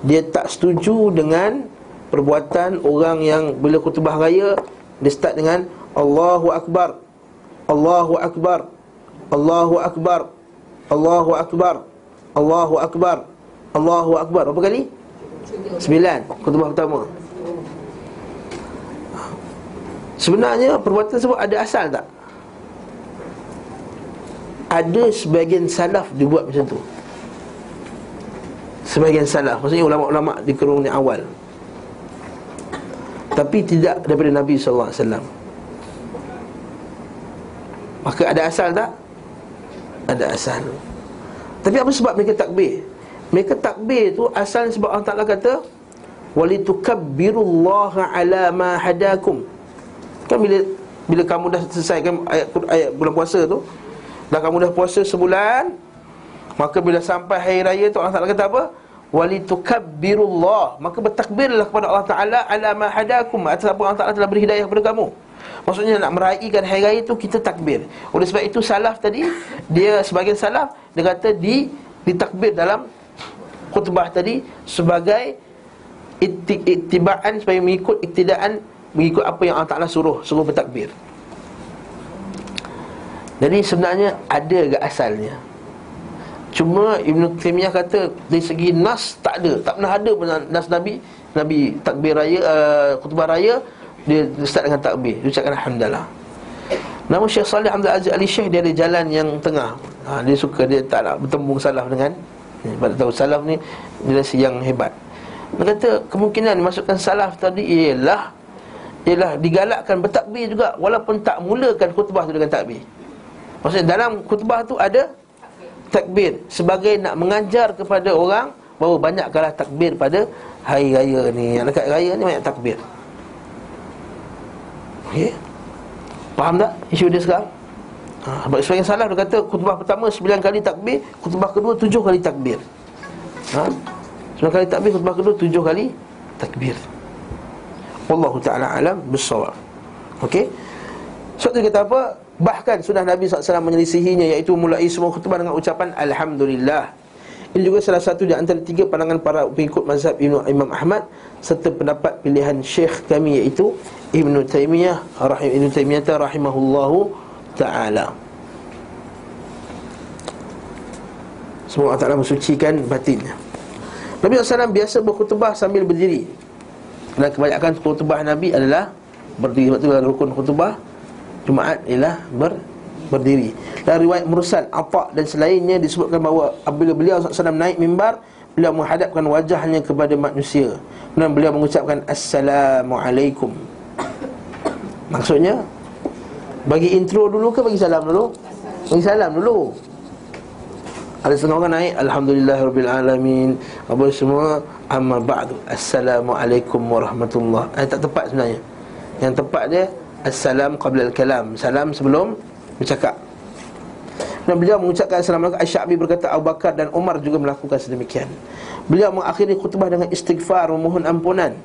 A: Dia tak setuju dengan perbuatan orang yang bila khutbah raya Dia start dengan Allahu Akbar Allahu Akbar Allahu Akbar Allahu Akbar Allahu Akbar Allahu Akbar. Berapa kali? Sembilan. Khutbah pertama. Sebenarnya perbuatan tersebut ada asal tak? Ada sebagian salaf dibuat macam tu. Sebagian salaf Maksudnya ulama-ulama di kerung ni awal Tapi tidak daripada Nabi SAW Maka ada asal tak? Ada asal Tapi apa sebab mereka takbir? Mereka takbir tu asal sebab Allah Ta'ala kata Walitukabbirullaha ala ma hadakum Kan bila bila kamu dah selesaikan ayat, ayat bulan puasa tu Dah kamu dah puasa sebulan Maka bila sampai hari raya tu Allah Ta'ala kata apa? Walitukabbirullah. Maka bertakbirlah kepada Allah Taala ala ma hadakum atas apa Allah Taala telah beri hidayah kepada kamu. Maksudnya nak meraihkan hari raya itu kita takbir. Oleh sebab itu salaf tadi dia sebagian salaf dia kata di ditakbir dalam khutbah tadi sebagai ittibaan supaya mengikut iktidaan mengikut apa yang Allah Taala suruh suruh bertakbir. Jadi sebenarnya ada ke asalnya Cuma Ibn Taymiyah kata Dari segi Nas tak ada. Tak pernah ada Nas Nabi Nabi takbir raya uh, Khutbah raya Dia start dengan takbir. Dia ucapkan Alhamdulillah. Nama Syekh Salih Hamzah Aziz Ali Syekh Dia ada jalan yang tengah. Ha, Dia suka Dia tak nak bertembung salaf dengan Sebab tahu salaf ni Generasi yang hebat. Dia kata Kemungkinan dimasukkan salaf tadi Ialah Ialah digalakkan bertakbir juga Walaupun tak mulakan khutbah tu dengan takbir. Maksudnya dalam khutbah tu ada takbir sebagai nak mengajar kepada orang bahawa banyak kalah takbir pada hari raya ni. Yang dekat raya ni banyak takbir. Okey. Faham tak isu dia sekarang? Ha, sebab sebagian salah dia kata khutbah pertama 9 kali takbir, khutbah kedua 7 kali takbir. Ha? 9 kali takbir, khutbah kedua 7 kali takbir. Wallahu taala alam bisawab. Okey. So dia kata apa? Bahkan sudah Nabi SAW menyelisihinya Iaitu mulai semua khutbah dengan ucapan Alhamdulillah. Ini juga salah satu di antara tiga pandangan para pengikut mazhab Ibn Imam Ahmad Serta pendapat pilihan Syekh kami iaitu Ibn Taymiyah rahim Ibn Taymiyah rahimahullahu ta'ala. Semoga Allah Ta'ala mensucikan batinnya. Nabi SAW biasa berkhutbah sambil berdiri. Dan kebanyakan khutbah Nabi adalah Berdiri. Sebab itu rukun khutbah Jumaat ialah ber, berdiri. Dan riwayat Mursal, Atta dan selainnya disebutkan bahawa Apabila beliau SAW naik mimbar Beliau menghadapkan wajahnya kepada manusia. Dan beliau mengucapkan Assalamualaikum (coughs) Maksudnya Bagi intro dulu ke bagi salam dulu? Bagi salam dulu. Ada setengah orang naik Alhamdulillahirrabbilalamin Apa semua. Amma ba'du. Assalamualaikum warahmatullahi Eh tak tepat sebenarnya. Yang tepat dia Assalam qabla al-kalam. Salam sebelum bercakap. Dan beliau mengucapkan Assalamualaikum. Asy'abi berkata Abu Bakar dan Umar juga melakukan sedemikian. Beliau mengakhiri khutbah dengan istighfar Memohon ampunan.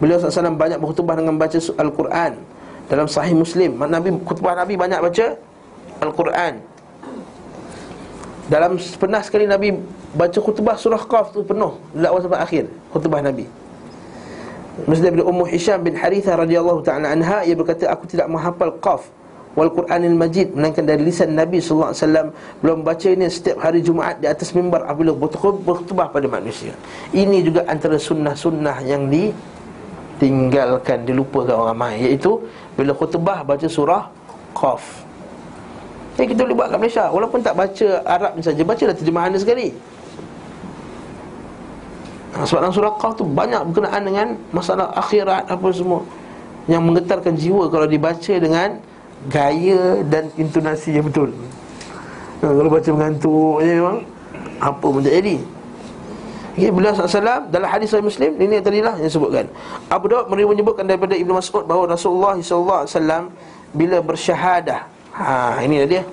A: Beliau SAW banyak berkhutbah dengan baca Al-Quran. Dalam sahih Muslim Nabi Khutbah Nabi banyak baca Al-Quran. Dalam pernah sekali Nabi Baca khutbah surah Qaf tu penuh awal sampai akhir Khutbah Nabi Muslim bin Ummu Hisham bin Haritha radhiyallahu taala anha ia berkata aku tidak menghafal qaf wal Quranil Majid melainkan dari lisan Nabi wasallam belum baca ini setiap hari Jumaat di atas mimbar apabila berkhutbah pada manusia. Ini juga antara sunnah-sunnah yang ditinggalkan dilupakan orang ramai iaitu bila khutbah baca surah Qaf. Jadi kita boleh buat kat Malaysia walaupun tak baca Arab saja bacalah terjemahannya sekali. Ha, sebab dalam surah Qaf tu banyak berkenaan dengan masalah akhirat apa semua yang menggetarkan jiwa kalau dibaca dengan gaya dan intonasi yang betul. Ha, kalau baca mengantuk je memang apa pun jadi. Okay, beliau SAW dalam hadis Sahih Muslim ini tadi lah yang sebutkan. Abu Daud menyebutkan daripada Ibnu Mas'ud bahawa Rasulullah SAW bila bersyahadah. Ha ini dia.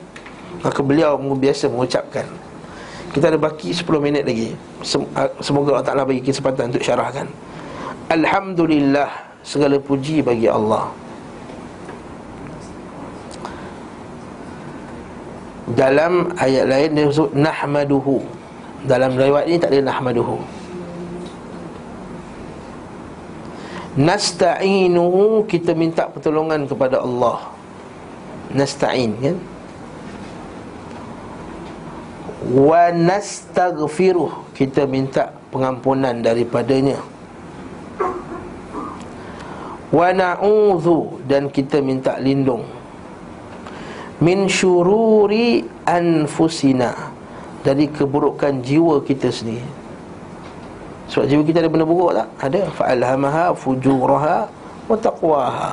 A: Maka beliau biasa mengucapkan kita ada baki 10 minit lagi. Ah, Semoga Allah Ta'ala bagi kesempatan untuk syarahkan. Alhamdulillah Segala puji bagi Allah. Dalam ayat lain dia sebut Nahmaduhu. Dalam riwayat ini tak ada Nahmaduhu. Nasta'inuhu Kita minta pertolongan kepada Allah. Nasta'in kan wa nastaghfiruh kita minta pengampunan daripadanya. Wa na'udzu dan kita minta lindung. Min syururi anfusina. Dari keburukan jiwa kita sendiri. Sebab jiwa kita ada benda buruk tak? ada. Fa'alhamaha fujuraha wa taqwaha.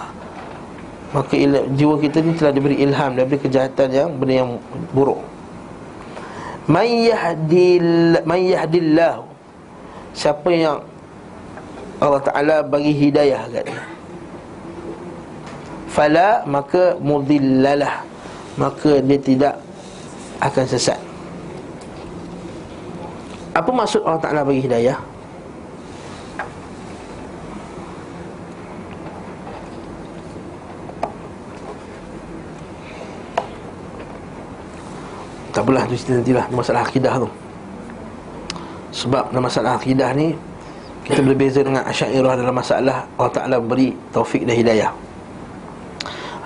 A: Maka jiwa kita ni telah diberi ilham daripada kejahatan yang benda yang buruk Man yahdil man Siapa yang Allah Taala bagi hidayah kat dia. Fala maka mudillalah maka dia tidak akan sesat. Apa maksud Allah Ta'ala bagi hidayah? Tak apalah tu cerita nantilah Masalah akidah tu. Sebab dalam masalah akidah ni Kita berbeza dengan Asyairah dalam masalah Allah Ta'ala beri taufik dan hidayah.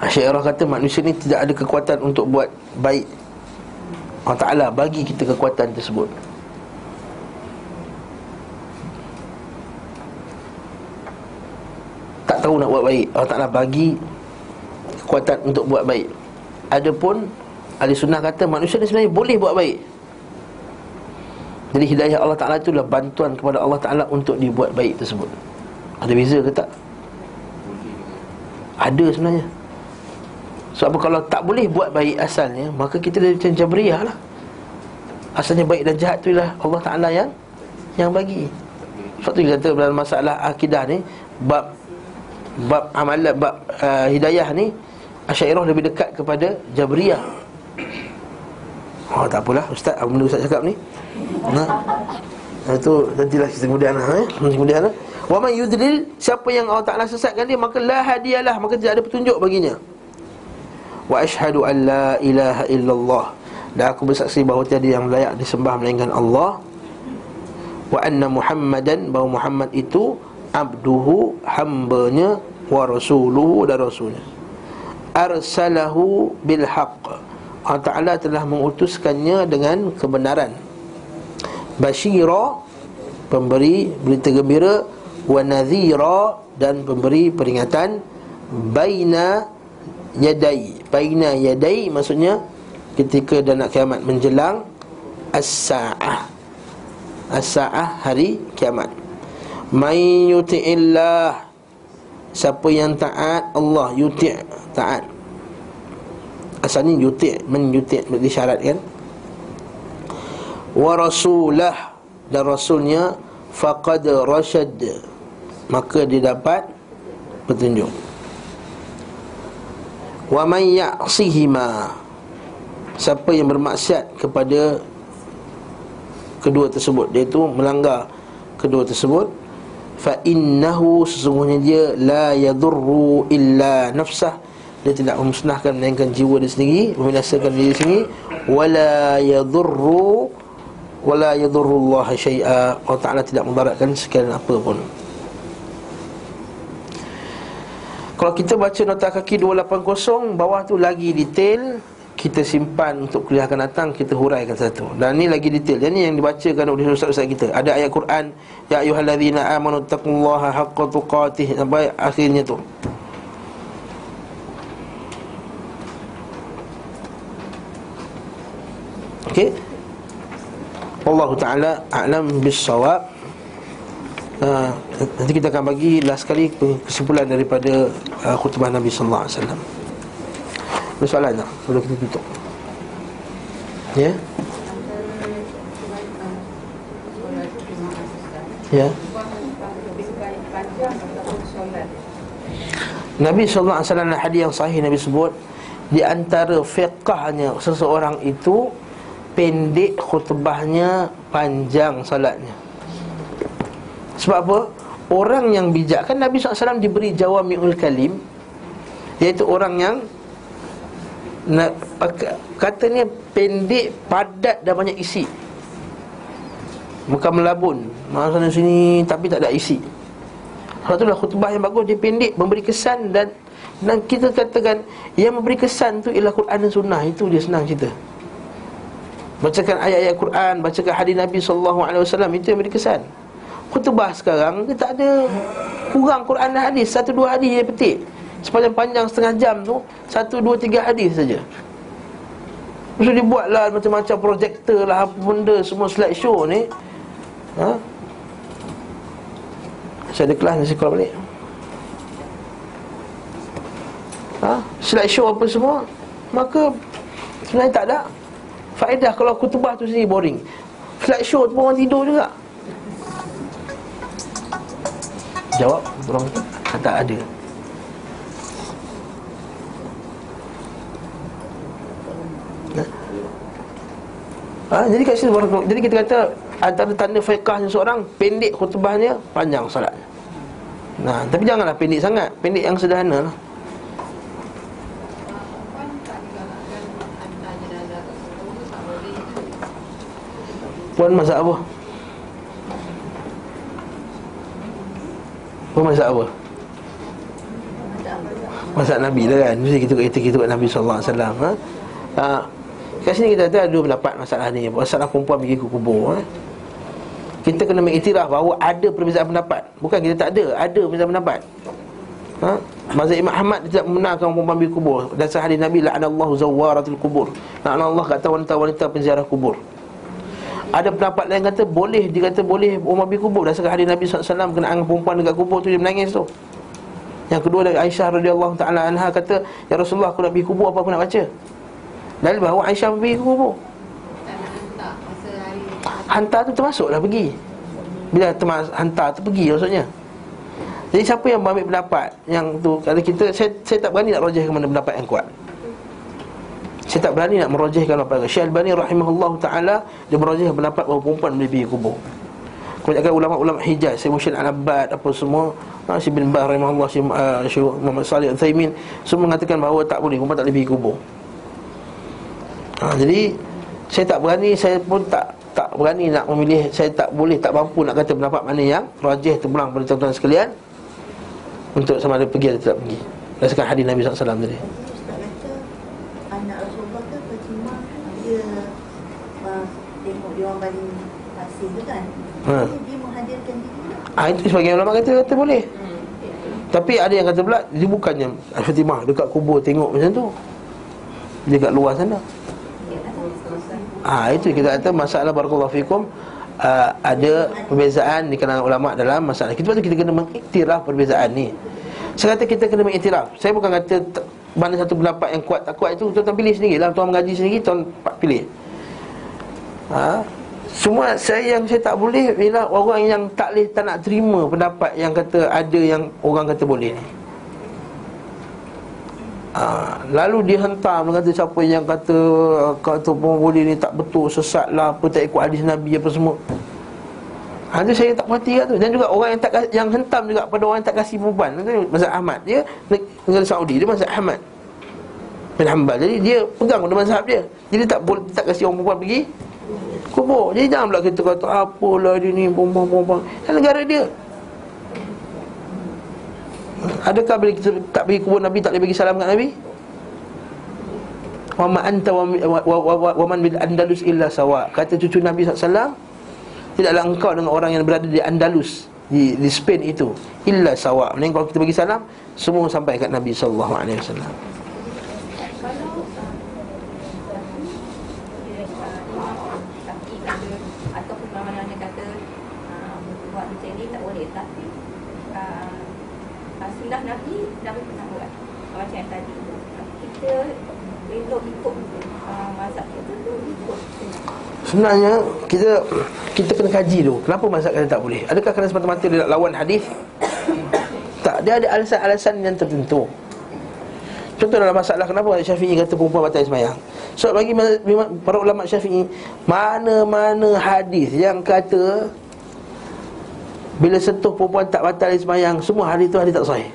A: Asyairah kata manusia ni tidak ada kekuatan untuk buat baik. Allah Ta'ala bagi kita kekuatan tersebut. Tak tahu nak buat baik. Allah Ta'ala bagi kekuatan untuk buat baik. Adapun Ahli sunnah kata manusia ni sebenarnya boleh buat baik. Jadi hidayah Allah Ta'ala itulah bantuan kepada Allah Ta'ala untuk dibuat baik tersebut. Ada beza ke tak? Ada sebenarnya. Sebab kalau tak boleh buat baik asalnya Maka kita dah macam Jabriyah lah. Asalnya baik dan jahat tu lah Allah Ta'ala yang Yang bagi. Sebab tu kita kata dalam masalah akidah ni Bab Bab amalan Bab uh, hidayah ni Asyairah lebih dekat kepada Jabriyah Oh tak apalah. Ustaz Apa benda Ustaz cakap ni? Nah ha? Itu nantilah kemudian lah eh? Kemudian lah. Wa man yudlil Siapa yang Allah Ta'ala sesatkan dia Maka la hadiyalah Maka tidak ada petunjuk baginya. Wa ashadu an la ilaha illallah. Dan aku bersaksi bahawa tiada yang layak disembah Melainkan Allah. Wa anna muhammadan Bahawa Muhammad itu Abduhu Hambanya Wa rasuluhu dan rasulnya. Arsalahu bilhaq Allah Ta'ala telah mengutuskannya dengan kebenaran. Bashira Pemberi berita gembira Wa nadhira Dan pemberi peringatan Baina Yadai. Baina yadai maksudnya Ketika dan nak kiamat menjelang As-sa'ah. As-sa'ah hari kiamat. May yuti'illah Siapa yang taat Allah yuti' taat Asalnya yuti' Men yuti' syarat kan? Wa rasulah Dan rasulnya Faqad rasyad Maka dia dapat Petunjuk. Wa man ya'sihima. Siapa yang bermaksiat kepada Kedua tersebut Iaitu melanggar Kedua tersebut Fa innahu sesungguhnya dia La yadurru illa nafsah dia tidak memusnahkan melainkan jiwa dia sendiri membinasakan diri sendiri. Wala yadurru wala yadurru Allah syai'a. Allah Taala tidak mudaratkan sekalian apa pun. Kalau kita baca nota kaki 280 bawah tu lagi detail. Kita simpan untuk kuliah akan datang kita huraikan satu. Dan ni lagi detail. Dan ni yang dibacakan oleh ustaz-ustaz kita. Ada ayat Quran ya ayyuhallazina amanu taqullaha haqqa tuqatih. Sampai akhirnya tu Okey. Allah Taala a'lam bis-shawab. Uh, nanti kita akan bagi last sekali kesimpulan daripada uh, khutbah Nabi sallallahu alaihi wasallam. Ada soalan tak? Sebelum kita tutup. Ya. Yeah? Ya. Nabi sallallahu alaihi wasallam hadis yang sahih Nabi sebut di antara fiqhnya seseorang itu pendek khutbahnya panjang salatnya sebab apa? Orang yang bijak kan Nabi SAW diberi jawami'ul kalim iaitu orang yang katanya pendek padat dan banyak isi. Bukan melabun. Mana sini tapi tak ada isi. Sebab itulah khutbah yang bagus dia pendek memberi kesan dan dan kita katakan yang memberi kesan tu ialah Quran dan sunnah. Itu dia senang cerita Bacakan ayat-ayat Quran Bacakan hadis Nabi SAW Itu yang beri kesan. Khutbah sekarang Dia tak ada Kurang Quran dan hadis. Satu dua hadis dia petik. Sepanjang panjang setengah jam tu Satu dua tiga hadis saja. Maksud dia buatlah macam-macam projektor lah Apa benda semua slide show ni. Ha? Saya ada kelas Saya call balik. Ha? Slide show apa semua? Maka Sebenarnya tak ada Faedah kalau kutubah tu sendiri boring. Flight show tu orang tidur juga. Jawab orang kata ada. Ha, jadi kat sini Jadi kita kata antara tanda fiqahnya seorang pendek khutbahnya, panjang solatnya. Nah, tapi janganlah pendek sangat, pendek yang sederhana lah. Puan masak apa? Puan masak apa? Masak Nabi lah kan Mesti kita kita kita Nabi SAW ha? ha? Kat sini kita ada dua pendapat masalah ni Masalah perempuan pergi ke kubur ha? Kita kena mengiktiraf bahawa ada perbezaan pendapat Bukan kita tak ada, ada perbezaan pendapat ha? Mazhab Imam Ahmad tidak membenarkan perempuan pergi kubur Dan sehari Nabi La'anallahu zawaratul kubur La'anallah kata wanita-wanita penziarah kubur ada pendapat lain kata boleh Dia kata boleh Umar bin kubur Dasarkan hari Nabi SAW Kena angin perempuan dekat kubur tu Dia menangis tu. Yang kedua dari Aisyah radhiyallahu taala anha kata Ya Rasulullah aku nak pergi kubur Apa aku nak baca? Dalil bahawa Aisyah pergi kubur. Hantar tu termasuklah pergi. Bila termas, hantar tu pergi maksudnya. Jadi siapa yang ambil pendapat Yang tu? Kalau kita Saya, saya tak berani nak rojah ke mana pendapat yang kuat saya tak berani nak merojihkan apa Syekh Al-Bani rahimahullah taala dia merojih pendapat bahawa perempuan boleh pergi kubur. Kebanyakan ulama-ulama Hijaz, Syekh Mushid Al-Abbad apa semua, ha, Syekh bin Bah rahimahullah Syekh, uh, Muhammad Salih Al-Thaimin semua mengatakan bahawa tak boleh perempuan tak boleh pergi kubur. Ha, jadi saya tak berani, saya pun tak tak berani nak memilih Saya tak boleh, tak mampu nak kata pendapat mana yang Rajih terpulang pada tuan-tuan sekalian Untuk sama ada pergi atau tidak pergi Berdasarkan hadis Nabi SAW tadi ha. ah, itu sebagian ulama kata kata boleh tapi ada yang kata pula dia bukannya Fatimah dekat kubur tengok macam tu dia kat luar sana Ah ha, itu kita kata masalah barakallahu fikum uh, ada perbezaan di kalangan ulama dalam masalah kita kita kena mengiktiraf perbezaan ni. Saya kata kita kena mengiktiraf. Saya bukan kata mana satu pendapat yang kuat tak kuat itu tuan-tuan pilih sendirilah tuan mengaji sendiri tuan pilih. Ha? Semua saya yang saya tak boleh Bila orang yang tak boleh tak nak terima pendapat Yang kata ada yang orang kata boleh ni. Ha, Lalu dia hentam Dia kata siapa yang kata Kata pun boleh ni tak betul Sesat lah apa tak ikut hadis Nabi apa semua. Ha, Itu saya tak perhati tu. Dan juga orang yang tak yang hentam juga Pada orang yang tak kasih perempuan Masa Ahmad Dia negara Saudi Dia masa Ahmad. Bin Hanbal. Jadi dia pegang pada mazhab dia. Jadi tak boleh tak kasih orang perempuan pergi kubur. Jadi jangan pula kita kata Apalah dia ni Bumbang-bumbang Dan negara dia. Adakah bila kita tak pergi kubur Nabi Tak boleh bagi salam kat Nabi? Wa ma anta wa, wa, wa, wa, wa man bil Andalus illa sawa. Kata cucu Nabi SAW Tidaklah engkau dengan orang yang berada di Andalus Di, di Spain itu Illa sawa. Maksudnya kalau kita bagi salam Semua sampai kat Nabi SAW Sebenarnya kita kita kena kaji tu. Kenapa mazhab kata tak boleh? Adakah kerana semata-mata dia nak lawan hadis? tak, dia ada alasan-alasan yang tertentu. Contoh dalam masalah kenapa Syafi'i kata perempuan batal sembahyang. So bagi para ulama Syafi'i, mana-mana hadis yang kata bila sentuh perempuan tak batal sembahyang, semua hadis tu hadis tak sahih.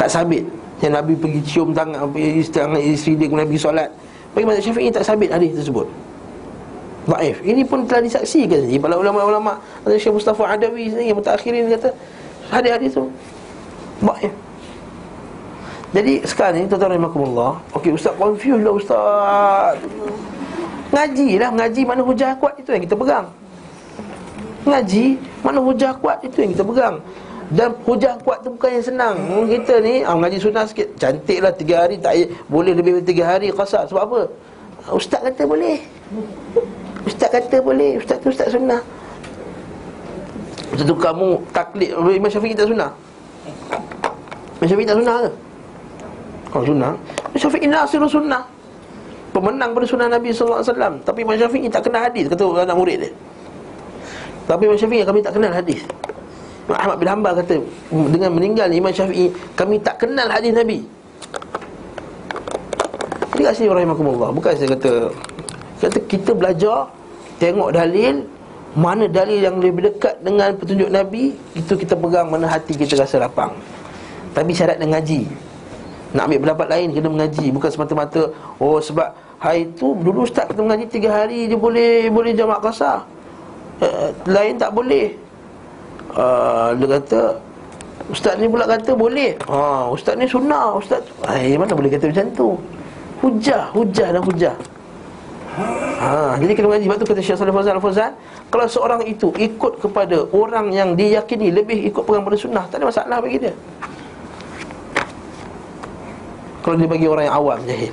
A: Tak sabit. Yang Nabi pergi cium tangan isteri, isteri dia kemudian pergi solat bagi mazhab Syafi'i tak sabit hadis tersebut. Dhaif. Ini pun telah disaksikan sendiri para ulama-ulama. Ada Syekh Mustafa Adawi yang mutakhirin kata hadis-hadis tu dhaif. Jadi sekarang ni tuan-tuan rahimakumullah, okey ustaz confuse lah ustaz. Ngaji lah, ngaji mana hujah kuat itu yang kita pegang. Ngaji mana hujah kuat itu yang kita pegang. Dan hujah kuat tu bukan yang senang. Kita ni ah, Mengaji sunnah sikit Cantik lah tiga hari tak Boleh lebih dari tiga hari Kasar Sebab apa? Ustaz kata boleh. Ustaz kata boleh. Ustaz tu ustaz sunnah. Ustaz tu kamu taklid Imam Syafiq tak sunnah? Imam Syafiq tak sunnah ke? Kalau sunnah. Imam Syafiq nasiru sunnah. Pemenang pada sunnah Nabi SAW Tapi Imam Syafiq tak kenal hadis Kata anak murid dia Tapi Imam Syafiq kami tak kenal hadis. Ahmad bin Hanbal kata dengan meninggal Imam Syafi'i kami tak kenal hadis Nabi. Jadi kat sini rahimahkumullah bukan saya kata kata kita belajar Tengok dalil Mana dalil yang lebih dekat dengan petunjuk Nabi Itu kita pegang mana hati kita rasa lapang. Tapi syarat dengan ngaji. Nak ambil pendapat lain kena mengaji. Bukan semata-mata Oh sebab hari tu Dulu ustaz kita mengaji tiga hari Dia boleh boleh jamak kasar uh, Lain tak boleh. Uh, Dia kata Ustaz ni pula kata boleh. Ha, Ustaz ni sunnah Ustaz. Ay, Mana boleh kata macam tu? Hujah Hujah dan hujah. Ha, Jadi kena mengaji Sebab tu kata Syekh Salih Fazal Al-Fazal Kalau seorang itu ikut kepada Orang yang diyakini Lebih ikut pegang pada sunnah Tak ada masalah bagi dia. Kalau dia bagi orang yang awam Jahil.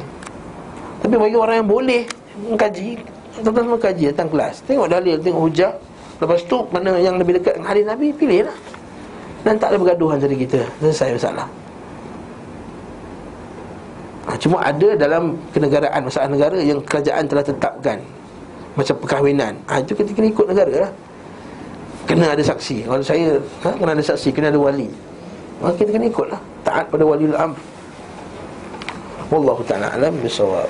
A: Tapi bagi orang yang boleh Mengkaji Tuan-tuan semua kaji Datang kelas Tengok dalil Tengok hujah. Lepas tu Mana yang lebih dekat dengan hadis Nabi Pilih lah dan tak ada bergaduhan antara kita. Selesai masalah. Ha, Cuma ada dalam kenegaraan Masalah negara yang kerajaan telah tetapkan. Macam perkahwinan. Ha, Itu kita kena ikut negara lah. Kena ada saksi. Kalau saya ha, Kena ada saksi Kena ada wali. Ha, Kita kena ikut lah. Taat pada wali al-amr Wallahu ta'ala alam bisawab